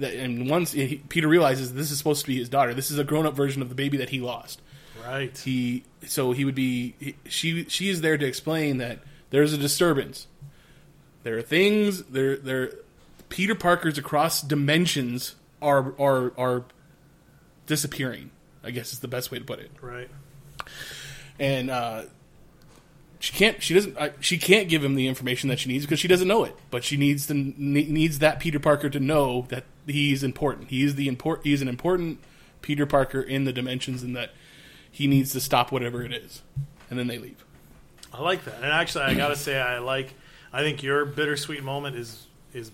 that and once he, Peter realizes this is supposed to be his daughter. This is a grown up version of the baby that he lost Right. he so he would be he, she she is there to explain that there's a disturbance there are things there there peter parkers across dimensions are are are disappearing i guess is the best way to put it Right. and uh she can't she doesn't she can't give him the information that she needs because she doesn't know it but she needs to needs that peter parker to know that he's important he is the import he's an important peter parker in the dimensions in that he needs to stop whatever it is and then they leave I like that. And actually, I gotta say, I like. I think your bittersweet moment is is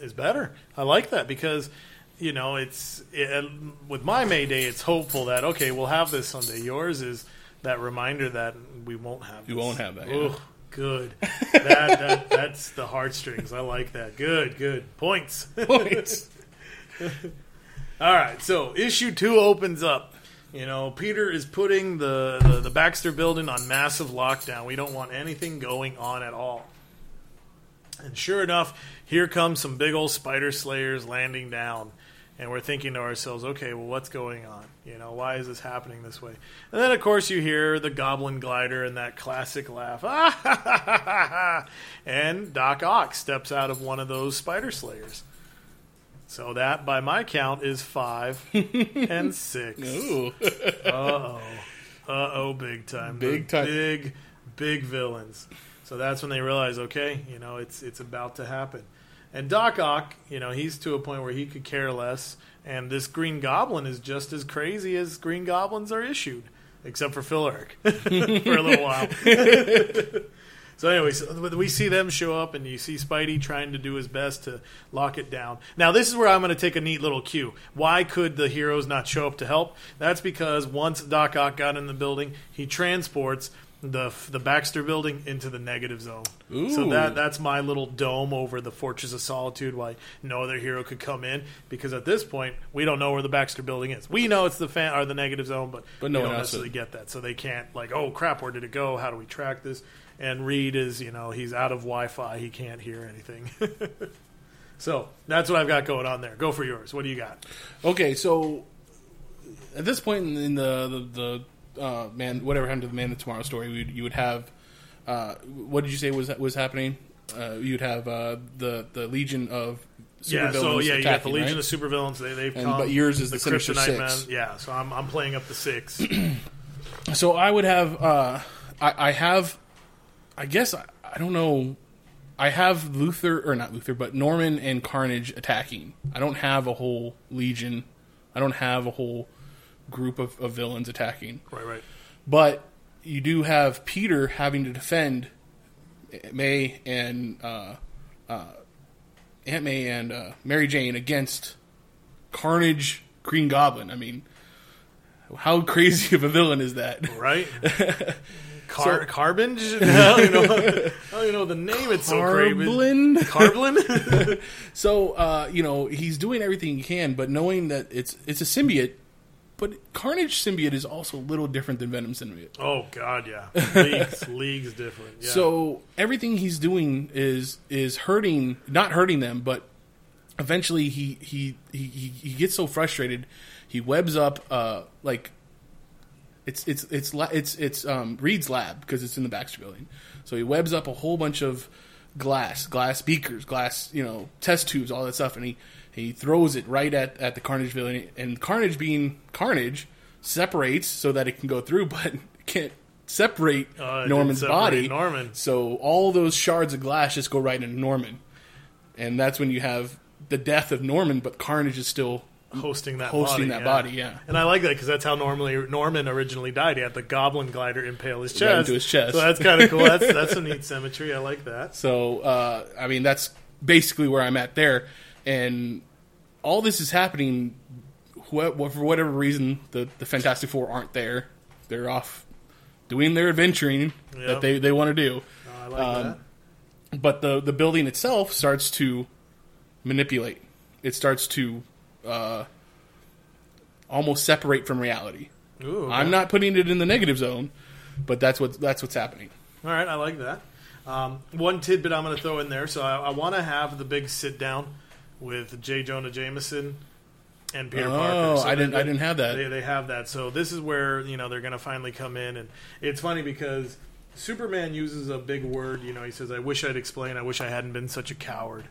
is better. I like that because you know it's it, with my May Day, It's hopeful that okay, we'll have this someday. Yours is that reminder that we won't have. This. won't have that, yeah. Good. that, that that's the heartstrings. I like that. Good. Good points. Points. All right, so issue two opens up. You know, Peter is putting the, the, the Baxter building on massive lockdown. We don't want anything going on at all. And sure enough, here comes some big old spider slayers landing down. And we're thinking to ourselves, okay, well, what's going on? You know, why is this happening this way? And then, of course, you hear the goblin glider and that classic laugh. and Doc Ock steps out of one of those spider slayers. So that, by my count, is five and six. Ooh. Uh oh. Uh oh, big time. Big time. Big, big villains. So that's when they realize, okay, you know, it's it's about to happen. And Doc Ock, you know, he's to a point where he could care less. And this Green Goblin is just as crazy as Green Goblins are issued, except for Phil Urich for a little while. So, anyways, we see them show up, and you see Spidey trying to do his best to lock it down. Now, this is where I'm going to take a neat little cue. Why could the heroes not show up to help? That's because once Doc Ock got in the building, he transports the the Baxter building into the negative zone. Ooh. So that that's my little dome over the Fortress of Solitude. Why no other hero could come in? Because at this point, we don't know where the Baxter building is. We know it's the fan or the negative zone, but But no we one don't necessarily would. get that. So they can't like, oh crap, where did it go? How do we track this? And Reed is, you know, he's out of Wi-Fi. He can't hear anything. so that's what I've got going on there. Go for yours. What do you got? Okay, so at this point in, in the the, the uh, man, whatever happened to the Man of Tomorrow story, you you would have uh, what did you say was was happening? Uh, you'd have uh, the the Legion of yeah, so yeah, you got the Legion right? of Supervillains. They, they've And- come. but yours is the Sinister Six. Man. Yeah, so I'm I'm playing up the six. So I would have, uh, I, I have, I guess I, I don't know. I have Luthor or not Luthor, but Norman and Carnage attacking. I don't have a whole legion. I don't have a whole group of, of villains attacking. right, right. But you do have Peter having to defend May and uh, uh, Aunt May and uh, Mary Jane against Carnage Green Goblin. I mean, how crazy of a villain is that? right? Car- Carbon? I don't, even know, I don't even know the name. It's so crazy. Carblin? Carblin? So uh, you know he's doing everything he can, but knowing that it's it's a symbiote, but Carnage symbiote is also a little different than Venom symbiote. oh God, yeah, leagues, leagues different. Yeah. So everything he's doing is is hurting, not hurting them, but eventually he he he, he, he gets so frustrated, he webs up uh like it's it's it's it's it's um Reed's lab because it's in the Baxter building. So he webs up a whole bunch of glass, glass beakers, glass, you know, test tubes, all that stuff and he he throws it right at at the Carnage villain and Carnage being Carnage separates so that it can go through but can't separate Uh, Norman's separate body. Norman. So all those shards of glass just go right into Norman. And that's when you have the death of Norman but Carnage is still hosting that hosting body, that yeah. body, yeah. And I like that because that's how normally Norman originally died. He had the Goblin glider impale his chest, into his chest. So that's kind of cool. That's that's a neat symmetry. I like that. So, uh, I mean, that's basically where I'm at there. And all this is happening wh- for whatever reason. The, the Fantastic Four aren't there. They're off doing their adventuring Yep. that they, they want to do. Oh, I like Um, But the, the building itself starts to manipulate. It starts to uh, almost separate from reality. Ooh, okay. I'm not putting it in the negative zone, but that's what that's what's happening. All right, I like that. Um, one tidbit I'm going to throw in there. So I, I want to have the big sit down with J. Jonah Jameson and Peter Oh, Parker. So I didn't- they- I didn't have that. They, they have that. So this is where you know they're going to finally come in, and it's funny because Superman uses a big word. You know, he says, "I wish I'd explain. I wish I hadn't been such a coward."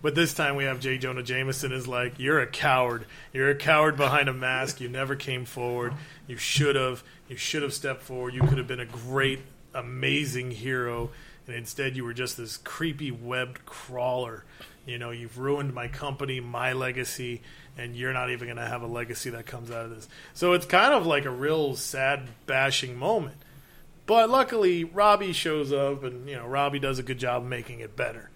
But this time we have J. Jonah Jameson is like, "You're a coward. You're a coward behind a mask. You never came forward. You should have. You should have stepped forward. You could have been a great, amazing hero, and instead you were just this creepy webbed crawler. You know, you've ruined my company, my legacy, and you're not even going to have a legacy that comes out of this. So it's kind of like a real sad, bashing moment. But luckily, Robbie shows up, and you know, Robbie does a good job making it better.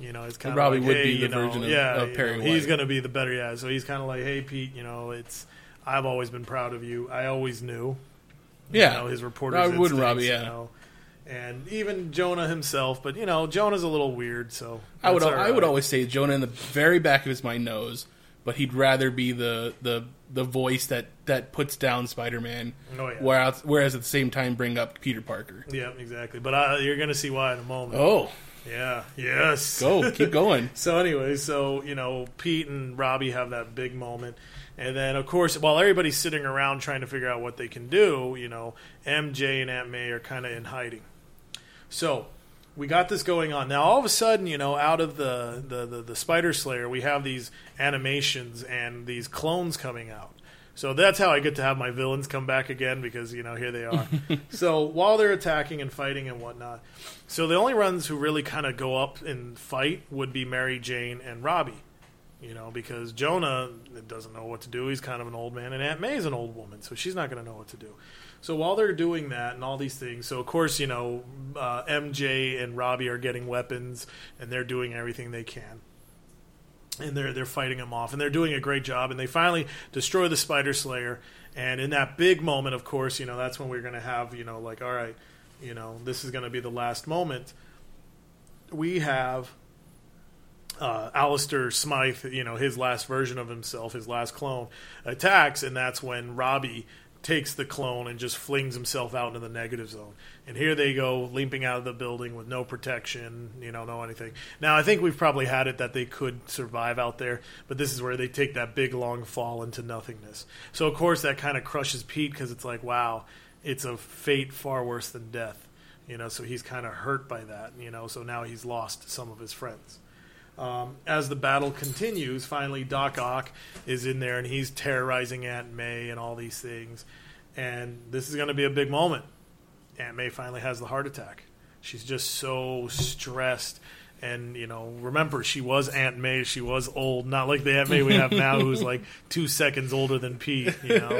You know, it's kind of Robbie like, would hey, be the know, version of- yeah, of Perry know, He's going to be the better, yeah. So he's kind of like, hey, Pete, you know, it's I've always been proud of you. I always knew. Yeah, you know, his reporter's Wood and Robbie, yeah. You know, and even Jonah himself, but you know, Jonah's a little weird. So I would all I would always say Jonah in the very back of his mind knows, but he'd rather be the the the voice that that puts down Spider Man. Oh, yeah. Whereas whereas at the same time bring up Peter Parker. Yeah, exactly. But uh, you're going to see why in a moment. Oh, Yeah. Yes. go keep going. So anyway, so you know, Pete and Robbie have that big moment, and then of course, while everybody's sitting around trying to figure out what they can do, you know, MJ and Aunt May are kind of in hiding. So we got this going on now. All of a sudden, you know, out of the the, the, the Spider Slayer, we have these animations and these clones coming out. So that's how I get to have my villains come back again because you know here they are. so while they're attacking and fighting and whatnot, so the only ones who really kind of go up and fight would be Mary Jane and Robbie. You know, because Jonah doesn't know what to do. He's kind of an old man, and Aunt May's an old woman, so she's not going to know what to do. So while they're doing that and all these things, so of course, you know, uh, MJ and Robbie are getting weapons and they're doing everything they can. And they're they're fighting them off, and they're doing a great job. And they finally destroy the Spider Slayer. And in that big moment, of course, you know that's when we're going to have, you know, like, all right, you know, this is going to be the last moment. We have uh, Alistair Smythe, you know, his last version of himself, his last clone, attacks, and that's when Robbie takes the clone and just flings himself out into the negative zone. And here they go, leaping out of the building with no protection, you know, no anything. Now, I think we've probably had it that they could survive out there, but this is where they take that big, long fall into nothingness. So, of course, that kind of crushes Pete because it's like, wow, it's a fate far worse than death. You know, so he's kind of hurt by that, you know, so now he's lost some of his friends. Um, as the battle continues, finally Doc Ock is in there and he's terrorizing Aunt May and all these things. And this is going to be a big moment. Aunt May finally has the heart attack. She's just so stressed and you know, remember she was Aunt May. She was old, not like the Aunt May we have now, who's like two seconds older than Pete. You know,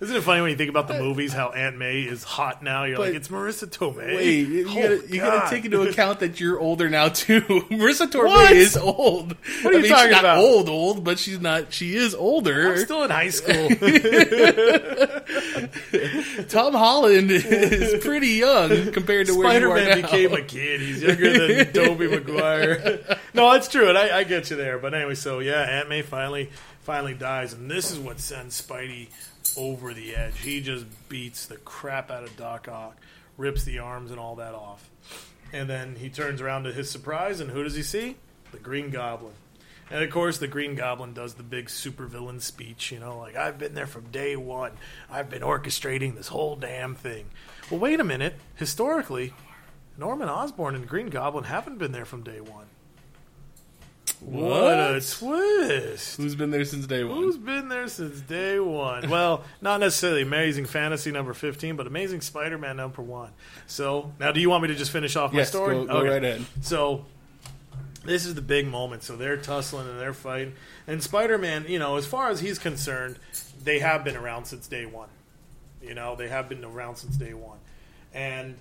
isn't it funny when you think about the movies how Aunt May is hot now? You're But- like, it's Marisa Tomei. Wait, you, Oh, gotta, you gotta oh, take into account that you're older now too. Marisa Tomei What? is old. What are you I mean, talking she's not about? old, old, but she's not. She is older. I'm still in high school. Tom Holland is pretty young compared to where Spider you are Man now. became a kid. He's younger than Tobey Maguire. no, that's true, and I, I get you there. But anyway, so yeah, Aunt May finally finally dies, and this is what sends Spidey over the edge. He just beats the crap out of Doc Ock, rips the arms and all that off, and then he turns around to his surprise, and who does he see? The Green Goblin. And of course, the Green Goblin does the big supervillain speech, you know, like, I've been there from day one. I've been orchestrating this whole damn thing. Well, wait a minute. Historically, Norman Osborn and Green Goblin haven't been there from day one. What a twist! Who's been there since day one? Who's been there since day one? Well, not necessarily Amazing Fantasy number 15, but Amazing Spider Man number one. So, now do you want me to just finish off my Yes, story? go- go right ahead. So, this is the big moment. So, they're tussling and they're fighting. And Spider Man, you know, as far as he's concerned, they have been around since day one. You know, they have been around since day one. And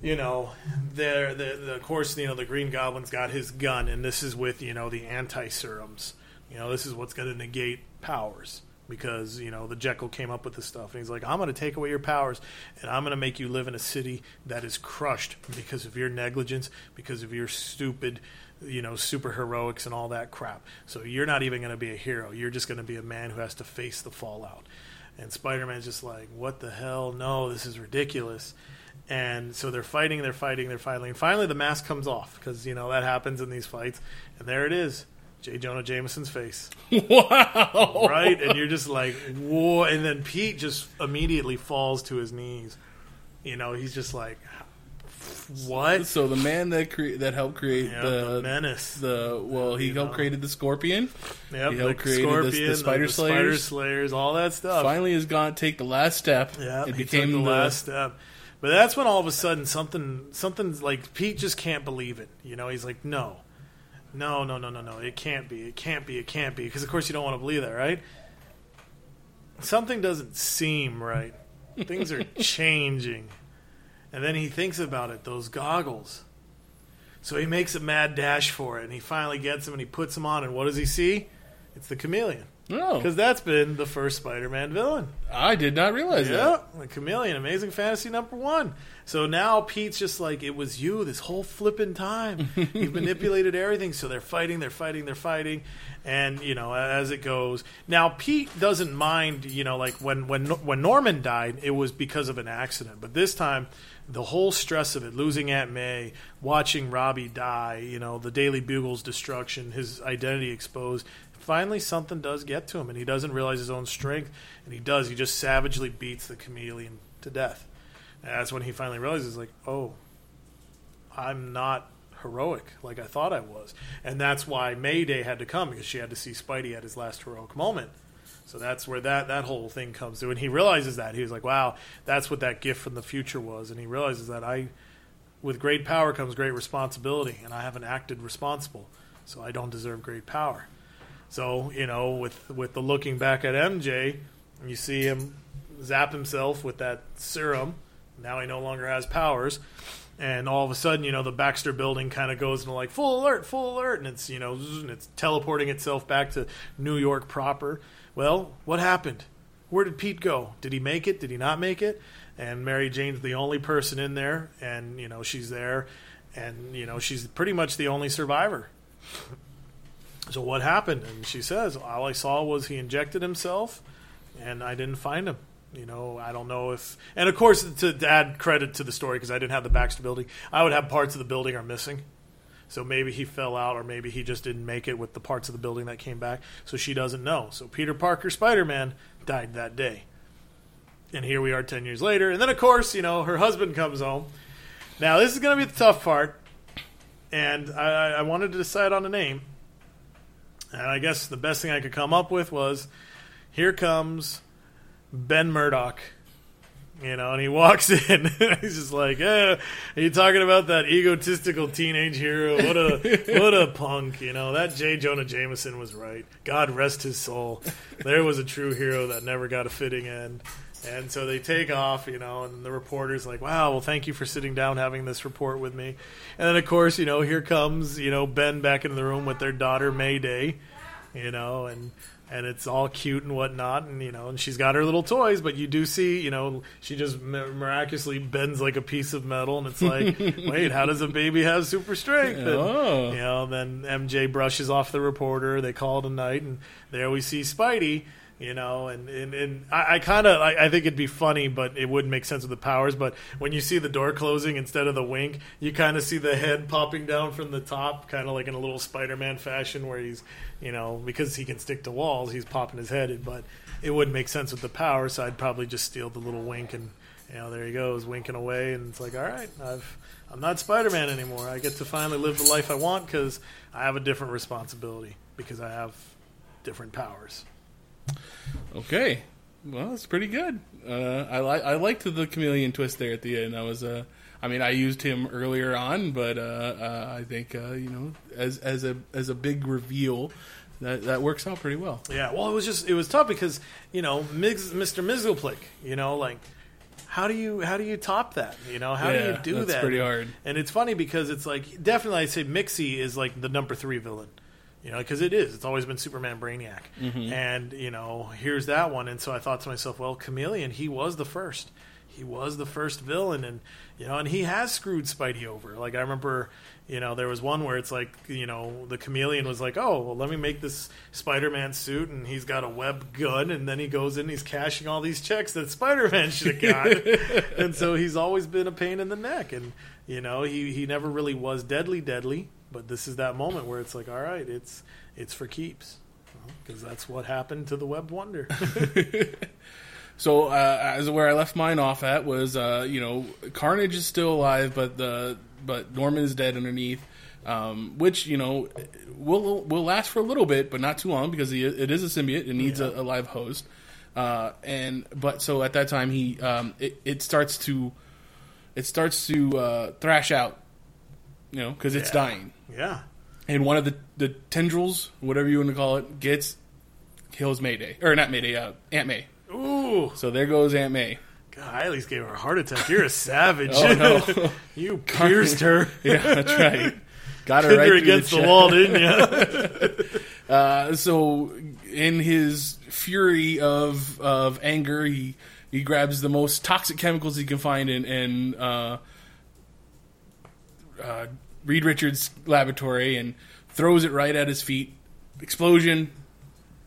you know, there, the, of course, you know, the Green Goblin's got his gun, and this is with, you know, the anti serums. You know, this is what's going to negate powers because, you know, the Jackal came up with this stuff, and he's like, I'm going to take away your powers, and I'm going to make you live in a city that is crushed because of your negligence, because of your stupid, you know, super heroics and all that crap. So you're not even going to be a hero. You're just going to be a man who has to face the fallout. And Spider Man's just like, what the hell? No, this is ridiculous. And so they're fighting, they're fighting, they're fighting. And finally, the mask comes off because, you know, that happens in these fights. And there it is J. Jonah Jameson's face. wow! Right? and you're just like, whoa. And then Pete just immediately falls to his knees. You know, he's just like, what? So the man that cre- that helped create Yeah, the, the menace. the well, he You helped know. created the Scorpion. Yep, he the helped created the- the Spider Spider Slayers. Slayers, all that stuff. Finally, has gone take the last step. Yeah, it became took the, last step. But that's when all of a sudden something something's like Pete just can't believe it. You know, he's like, no, no, no, no, no, no, it can't be, it can't be, it can't be. Because of course you don't want to believe that, right? Something doesn't seem right. Things are changing, and then he thinks about it. Those goggles. So he makes a mad dash for it, and he finally gets them, and he puts them on. And what does he see? It's the chameleon, No, because that's been the first Spider-Man villain. I did not realize Yeah, that. the chameleon, amazing fantasy number one. So now Pete's just like, it was you this whole flipping time. You've manipulated everything. So they're fighting, they're fighting, they're fighting, and you know as it goes. Now Pete doesn't mind, you know, like when when when Norman died, it was because of an accident, but this time. The whole stress of it, losing Aunt May, watching Robbie die, you know, the Daily Bugle's destruction, his identity exposed, finally something does get to him and he doesn't realize his own strength and he does he just savagely beats the chameleon to death and that's when he finally realizes like oh i'm not heroic like i thought i was and that's why mayday had to come because she had to see spidey at his last heroic moment So that's where that, that whole thing comes to. And he realizes that. He was like, wow, that's what that gift from the future was. And he realizes that I, with great power comes great responsibility, and I haven't acted responsible, so I don't deserve great power. So, you know, with, with the looking back at MJ, you see him zap himself with that serum. Now he no longer has powers. And all of a sudden, you know, the Baxter building kind of goes into like full alert, full alert, and it's, you know, and it's teleporting itself back to New York proper. Well, what happened? Where did Pete go? Did he make it? Did he not make it? And Mary Jane's the only person in there, and, you know, she's there, and, you know, she's pretty much the only survivor. So what happened? And she says, all I saw was he injected himself, and I didn't find him. You know, I don't know if, and of course, to, add credit to the story because I didn't have the Baxter building, I would have parts of the building are missing. So maybe he fell out, or maybe he just didn't make it with the parts of the building that came back. So she doesn't know. So Peter Parker, Spider Man, died that day. And here we are 10 years later. And then, of course, you know, her husband comes home. Now, this is going to be the tough part. And I, I wanted to decide on a name. And I guess the best thing I could come up with was here comes Ben Murdoch. You know, and he walks in. he's just like, "Eh, are you talking about that egotistical teenage hero? What a what a punk!" You know, that J. Jonah Jameson was right. God rest his soul. There was a true hero that never got a fitting end. And so they take off, you know, and the reporter's like, "Wow, well, thank you for sitting down, having this report with me." And then, of course, you know, here comes, you know, Ben back into the room with their daughter Mayday, you know, and and it's all cute and whatnot, and you know, and she's got her little toys, but you do see, you know, she just miraculously bends like a piece of metal, and it's like, wait, how does a baby have super strength? And, Oh. you know, then MJ brushes off the reporter. They call it a night, and there we see Spidey. You know, and and, and I, I kind of I, I think it'd be funny, but it wouldn't make sense with the powers. But when you see the door closing instead of the wink, you kind of see the head popping down from the top, kind of like in a little Spider-Man fashion, where he's, you know, because he can stick to walls, he's popping his head. But it wouldn't make sense with the power, so I'd probably just steal the little wink and, you know, there he goes, winking away, and it's like, all right, I've I'm not Spider-Man anymore. I get to finally live the life I want because I have a different responsibility because I have different powers. Okay, well, it's pretty good. Uh, I like I liked the chameleon twist there at the end. I was, uh, I mean, I used him earlier on, but uh, uh, I think uh, you know, as as a as a big reveal, that that works out pretty well. Yeah, well, it was just it was tough because you know Migs, Mr. Mxyzptlk, you know, like how do you how do you top that? You know, how do you do that's that? pretty hard. And it's funny because it's like definitely I'd say Mixie is like the number three villain. You know, because it is. It's always been Superman Brainiac, Mm-hmm. and you know, here's that one. And so I thought to myself, well, Chameleon, he was the first. He was the first villain, and you know, and he has screwed Spidey over. Like I remember, you know, there was one where it's like, you know, the Chameleon was like, oh, well, let me make this Spider-Man suit, and he's got a web gun, and then he goes in, and he's cashing all these checks that Spider-Man should have got, and so he's always been a pain in the neck, and you know, he he never really was deadly, deadly, but this is that moment where it's like, all right, it's it's for keeps. Because that's what happened to the Web Wonder. So, uh, as where I left mine off at was, uh, you know, Carnage is still alive, but the but Norman is dead underneath, um, which you know will will last for a little bit, but not too long because he, it is a symbiote. It needs a, a live host, uh, and but so at that time he um, it, it starts to it starts to uh, thrash out, you know, because it's Yeah. dying, yeah. and one of the the tendrils, whatever you want to call it, gets kills Mayday or not Mayday, uh, Aunt May. Ooh. So there goes Aunt May. God, I at least gave her a heart attack. You're a savage. Oh no. you pierced her. Yeah, that's right. Got her right her against the, the, wall, didn't you? Uh, so, in his fury of of anger, he he grabs the most toxic chemicals he can find and in uh, uh, Reed Richards' laboratory and throws it right at his feet. Explosion.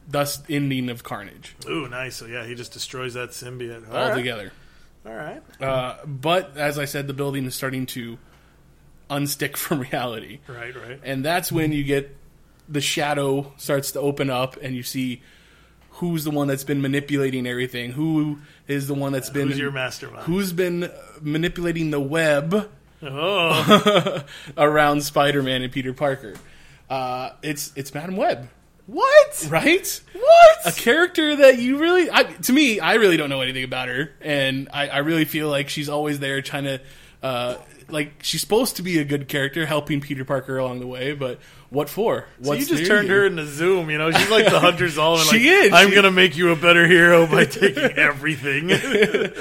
Thus, ending of Carnage Ooh, nice. So yeah, he just destroys that symbiote All right. altogether. All right. Uh, but as I said, the building is starting to unstick from reality. Right. Right. and that's when you get the shadow starts to open up and you see who's the one that's been manipulating everything who is the one that's been Who's your mastermind? who's been manipulating the web Oh, around spider-man and peter parker uh, it's it's madam web What? right? What? a character that you really I, to me i really don't know anything about her and I, I really feel like she's always there trying to uh, like she's supposed to be a good character helping peter parker along the way but what for So you just turned here? her into Zoom, you know. She's like the Hunter's Zolomon. She like, is. I'm She- gonna make you a better hero by taking everything.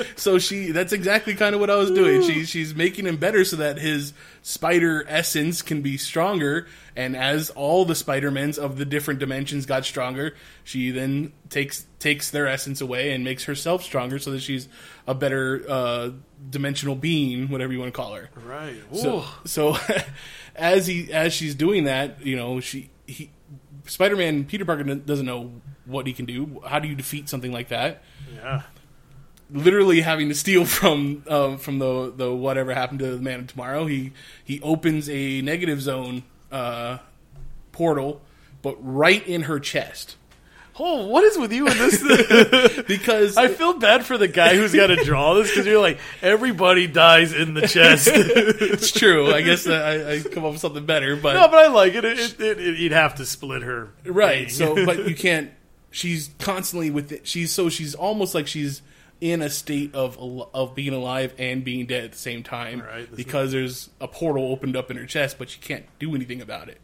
so she that's exactly kind of what i was doing she, she's making him better so that his spider essence can be stronger and as all the spider-mens of the different dimensions got stronger she then takes takes their essence away and makes herself stronger so that she's a better uh, dimensional being whatever you want to call her right. So, so as he as she's doing that, you know, she he Spider-Man Peter Parker doesn't know what he can do. How do you defeat something like that? yeah. Literally having to steal from uh, from the the whatever happened to the Man of Tomorrow. He he opens a negative zone uh, portal, but right in her chest Oh, what is with you in this? because I feel bad for the guy who's got to draw this because you're like everybody dies in the chest. it's true. I guess I, I come up with something better, but no, but I like it. It, it, it. You'd have to split her, right thing. so but you can't she's constantly with it she's so she's almost like she's in a state of of being alive and being dead at the same time Right, because there's a portal opened up in her chest but she can't do anything about it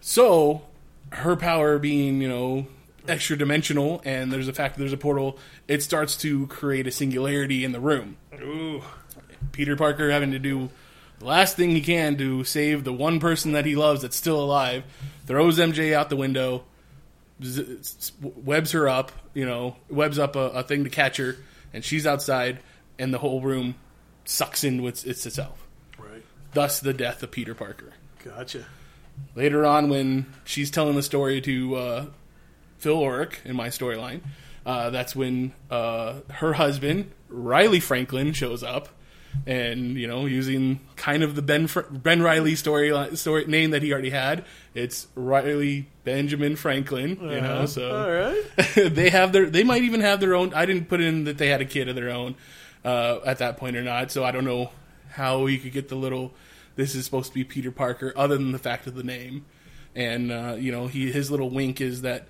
so her power being you know extra dimensional and there's a fact that there's a portal it starts to create a singularity in the room Ooh. Peter Parker having to do the last thing he can to save the one person that he loves that's still alive, throws MJ out the window, z- webs her up, you know, webs up a, a thing to catch her, and she's outside, and the whole room sucks into its, its itself. Right. Thus, the death of Peter Parker. Gotcha. Later on, when she's telling the story to uh, Phil Urich in my storyline, uh, that's when uh, her husband Riley Franklin shows up, and you know, using kind of the Ben Fr- Ben Riley story story name that he already had, it's Riley Benjamin Franklin. You know, so All right. they have their they might even have their own i didn't put in that they had a kid of their own uh, at that point or not so i don't know how you could get the little this is supposed to be peter parker other than the fact of the name and uh, you know he his little wink is that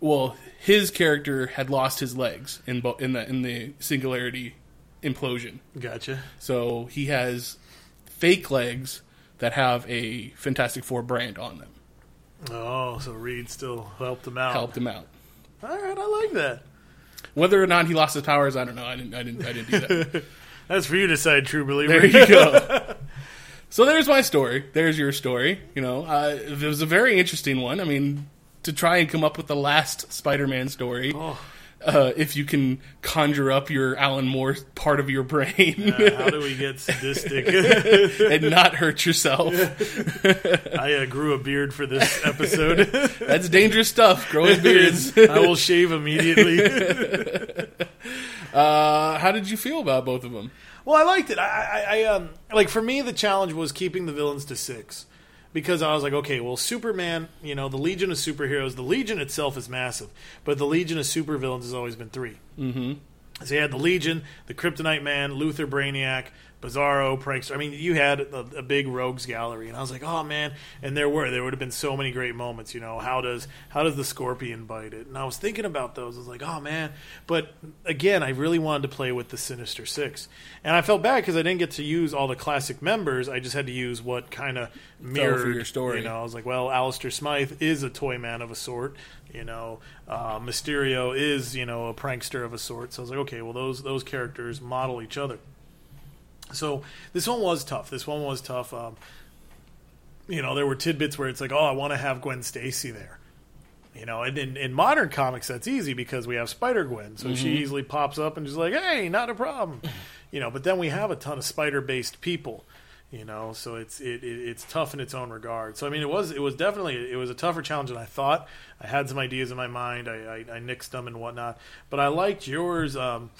well his character had lost his legs in bo- in the in the singularity implosion Gotcha. so he has fake legs that have a fantastic four brand on them Oh, so Reed still helped him out. helped him out All right, I like that. whether or not he lost his powers i don't know i didn't i didn't i didn't do that That's for you to decide, true believer. There you go. so there's my story. There's your story. You know, uh, it was a very interesting one. I mean, to try and come up with the last Spider-Man story, Oh. Uh, if you can conjure up your Alan Moore part of your brain Uh, how do we get sadistic? and not hurt yourself, I uh, grew a beard for this episode. that's dangerous stuff. Growing beards. I will shave immediately. Uh, how did you feel about both of them? Well, I liked it. I, I, I um, like for me, the challenge was keeping the villains to six because I was like, okay, well, Superman, you know, the Legion of superheroes, the Legion itself is massive, but the Legion of supervillains has always been 3 Mm-hmm. So you had the Legion, the Kryptonite Man, Luthor Brainiac, Bizarro, Prankster. I mean, you had a, a big rogues gallery, and I was like, oh man. And there were there would have been so many great moments. You know, how does how does the Scorpion bite it? And I was thinking about those. I was like, oh man. But again, I really wanted to play with the Sinister Six, and I felt bad because I didn't get to use all the classic members. I just had to use what kind of mirrored your story. You know, I was like, well, Alistair Smythe is a toy man of a sort. You know, uh, Mysterio is you know a prankster of a sort. So I was like, okay, well those those characters model each other. So this one was tough. This one was tough. Um, you know, there were tidbits where it's like, oh, I want to have Gwen Stacy there. You know, and in, in modern comics, that's easy because we have Spider Gwen, so she easily pops up and just like, hey, not a problem. You know, but then we have a ton of spider based people. You know, so it's it, it it's tough in its own regard. So I mean, it was it was definitely it was a tougher challenge than I thought. I had some ideas in my mind. I I, I nixed them and whatnot, but I liked yours. Um,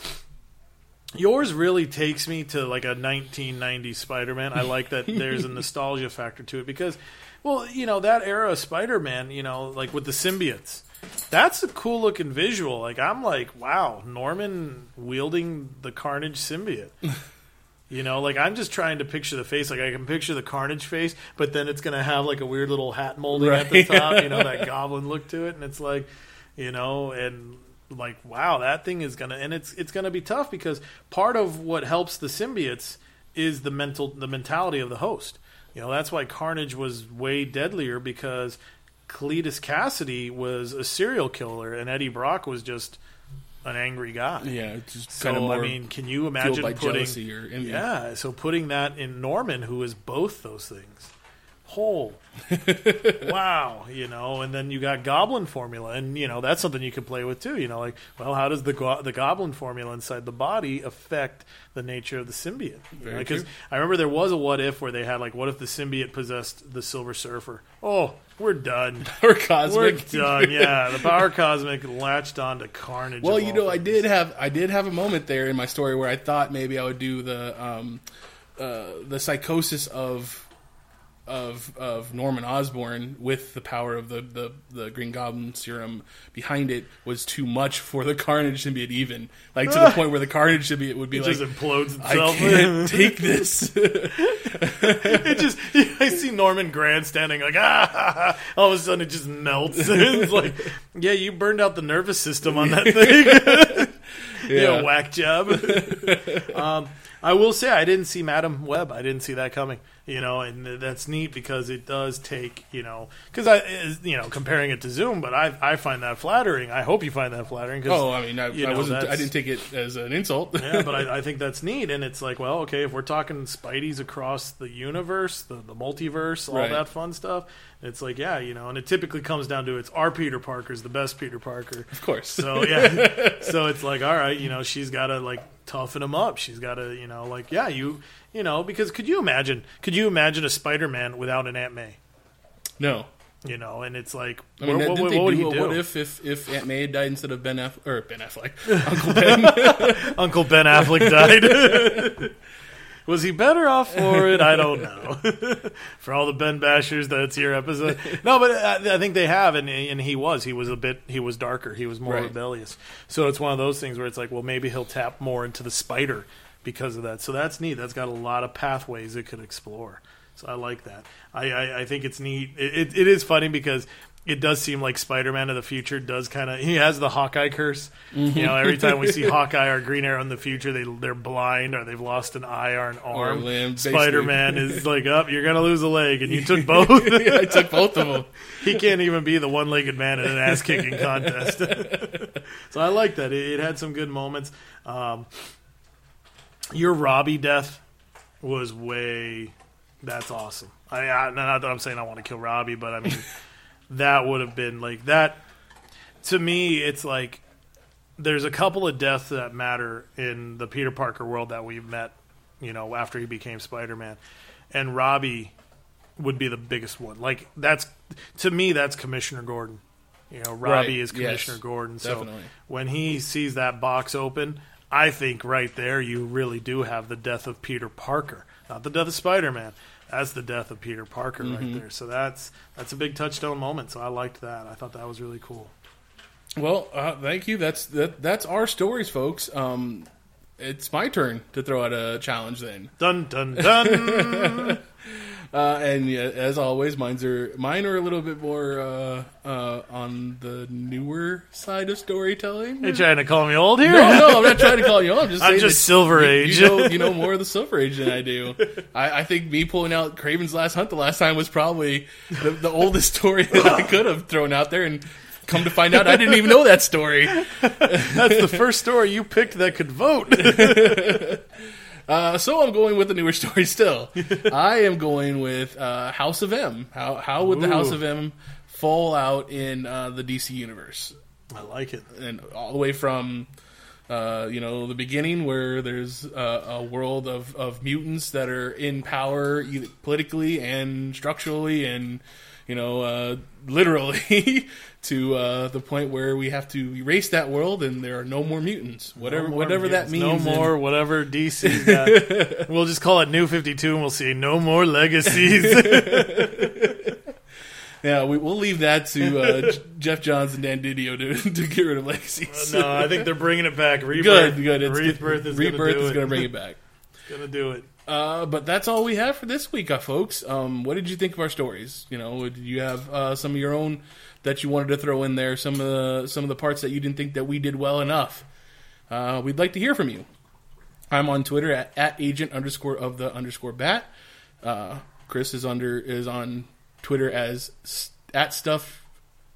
Yours really takes me to like a 1990s Spider-Man. I like that there's a nostalgia factor to it because, well, you know that era of Spider-Man, you know, like with the symbiotes. That's a cool looking visual. Like I'm like, wow, Norman wielding the Carnage symbiote. You know, like I'm just trying to picture the face. Like I can picture the Carnage face, but then it's gonna have like a weird little hat molding at the top. You know, that goblin look to it, and it's like, you know, and like wow, that thing is gonna, and it's it's gonna be tough because part of what helps the symbiotes is the mental, the mentality of the host. You know, that's why Carnage was way deadlier because Cletus Kasady was a serial killer, and Eddie Brock was just an angry guy. Yeah, it's just So kind of I mean, can you imagine putting or yeah? So putting that in Norman, who is both those things, whole, wow, you know, and then you got Goblin formula, and you know that's something you can play with too. You know, like well, how does the go- the Goblin formula inside the body affect the nature of the symbiote? Because true. I remember there was a what if where they had like, what if the symbiote possessed the Silver Surfer? Oh, we're done. or We're cosmic. done. Yeah, the power cosmic latched on to Carnage. Well, you know, I did have I did have a moment there in my story where I thought maybe I would do the um, uh, the psychosis of of of Norman Osborn with the power of the, the, the Green Goblin serum behind it was too much for the Carnage to symbiote even. Like to the point where the Carnage symbiote would be It like just implodes I itself. can't take this. it just I see Norman grandstanding like ah! All of a sudden it just melts. It's like yeah you burned out the nervous system on that thing. Yeah, whack job. Um, I will say I didn't see Madam Web. I didn't see that coming you know and that's neat because it does take you know because I eh, you know comparing it to Zoom but I I find that flattering I hope you find that flattering cause, Oh, I mean, I, you I wasn't. I didn't take it as an insult. yeah, but I, I think that's neat, and it's like, well, okay, if we're talking Spidey's across the universe, the, the multiverse, all Right. that fun stuff, it's like, yeah, you know, and it typically comes down to it's our Peter Parker's the best Peter Parker. of course. So yeah, so it's like, all right, you know, she's got to like toughen him up. She's got to, you know, like, yeah, you, you know, because could you imagine? Could you imagine a Spider-Man without an Aunt May? no. You know, and it's like, I mean, what, what, did what would he do? what if if if Aunt May had died instead of Ben Affleck or Ben Affleck, Uncle Ben? Uncle Ben Affleck died. Was he better off for it? I don't know. for all the Ben Bashers, that's your episode. No, but I, I think they have, and and he was. He was a bit. He was darker. He was more Right. rebellious. So it's one of those things where it's like, well, maybe he'll tap more into the spider because of that. So that's neat. That's got a lot of pathways it could explore. So I like that. I I, I think it's neat. It, it, it is funny because. It does seem like Spider-Man of the future does kind of. He has the Hawkeye curse. You know, every time we see Hawkeye or Green Arrow in the future, they they're blind or they've lost an eye or an Or arm. limb. Spider-Man is like, up, you're gonna lose a leg, and you took both. yeah, I took both of them. he can't even be the one-legged man in an ass-kicking contest. so I like that. It, it had some good moments. Um, your Robbie death was way. That's awesome. I, I not that I'm saying I want to kill Robbie, but I mean that would have been like that. To me, it's like there's a couple of deaths that matter in the Peter Parker world that we've met. You know, after he became Spider-Man, and Robbie would be the biggest one. Like that's to me, that's Commissioner Gordon. You know, Robbie Right, is Commissioner yes, Gordon. So definitely. when he sees that box open, I think right there you really do have the death of Peter Parker, not the death of Spider Man. That's the death of Peter Parker Mm-hmm. right there. So that's that's a big touchstone moment. So I liked that. I thought that was really cool. Well, uh, thank you. That's that. That's our stories, folks. Um, it's my turn to throw out a challenge then. Dun dun dun. Uh, and yeah, as always, mine's are mine are a little bit more uh, uh, on the newer side of storytelling. you trying to call me old here? No, no, I'm not trying to call you. old. I'm just I'm just Silver you- Age. You know, you know more of the Silver Age than I do. I, I think me pulling out Kraven's Last Hunt the last time was probably the, the oldest story that I could have thrown out there, and come to find out, I didn't even know that story. That's the first story you picked that could vote. Uh, so I'm going with the newer story still. I am going with uh, House of M. How how would the House of M fall out in uh, the DC universe? I like it. and all the way from uh, you know the beginning where there's uh, a world of, of mutants that are in power either politically and structurally and you know uh, literally to uh, the point where we have to erase that world and there are no more mutants whatever No more whatever that means No more, whatever DC's got. we'll just call it New 52 and we'll see no more legacies. yeah we, we'll leave that to uh, Geoff Johns and Dan Didio to, to get rid of legacies no, I think they're bringing it back. Rebirth. good good it's Rebirth is rebirth gonna do is going to bring it back Gonna do it. Uh, but that's all we have for this week, uh, folks. Um, what did you think of our stories? You know, did you have uh, some of your own that you wanted to throw in there? Some of the some of the parts that you didn't think that we did well enough. Uh, we'd like to hear from you. I'm on Twitter at, at agent underscore of the underscore bat. Uh, Chris is under is on Twitter as at stuff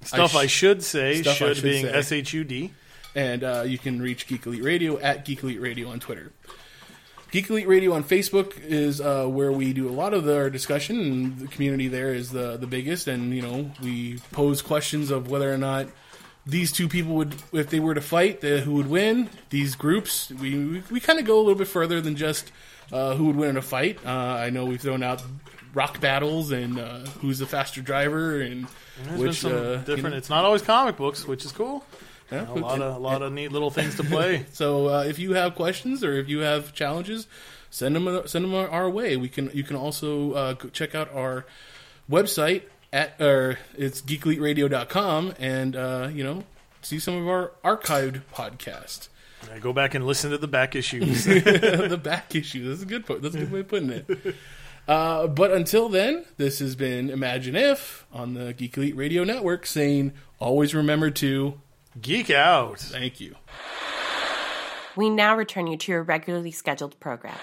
Stuff I, sh- should say. Stuff I should, should being. S H U D. and uh, you can reach Geek Elite Radio at Geek Elite Radio on Twitter. Geek Elite Radio on Facebook is uh, where we do a lot of the, our discussion, and the community there is the the biggest. And you know, we pose questions of whether or not these two people would, if they were to fight, the, who would win. These groups, we we, we kind of go a little bit further than just uh, who would win in a fight. Uh, I know we've thrown out rock battles and uh, who's the faster driver and There's which uh, different. can- it's not always comic books, which is cool. Yeah, A lot of a lot of neat little things to play. So uh, if you have questions or if you have challenges, send them send them our way. We can you can also uh, check out our website at or it's geekeliteradio.com and uh, you know see some of our archived podcast. I go back and listen to the back issues. the back issue. That's a good po- that's a good way of putting it. Uh, but until then, this has been Imagine If on the Geek Elite Radio Network saying always remember to Geek out. thank you. We now return you to your regularly scheduled program.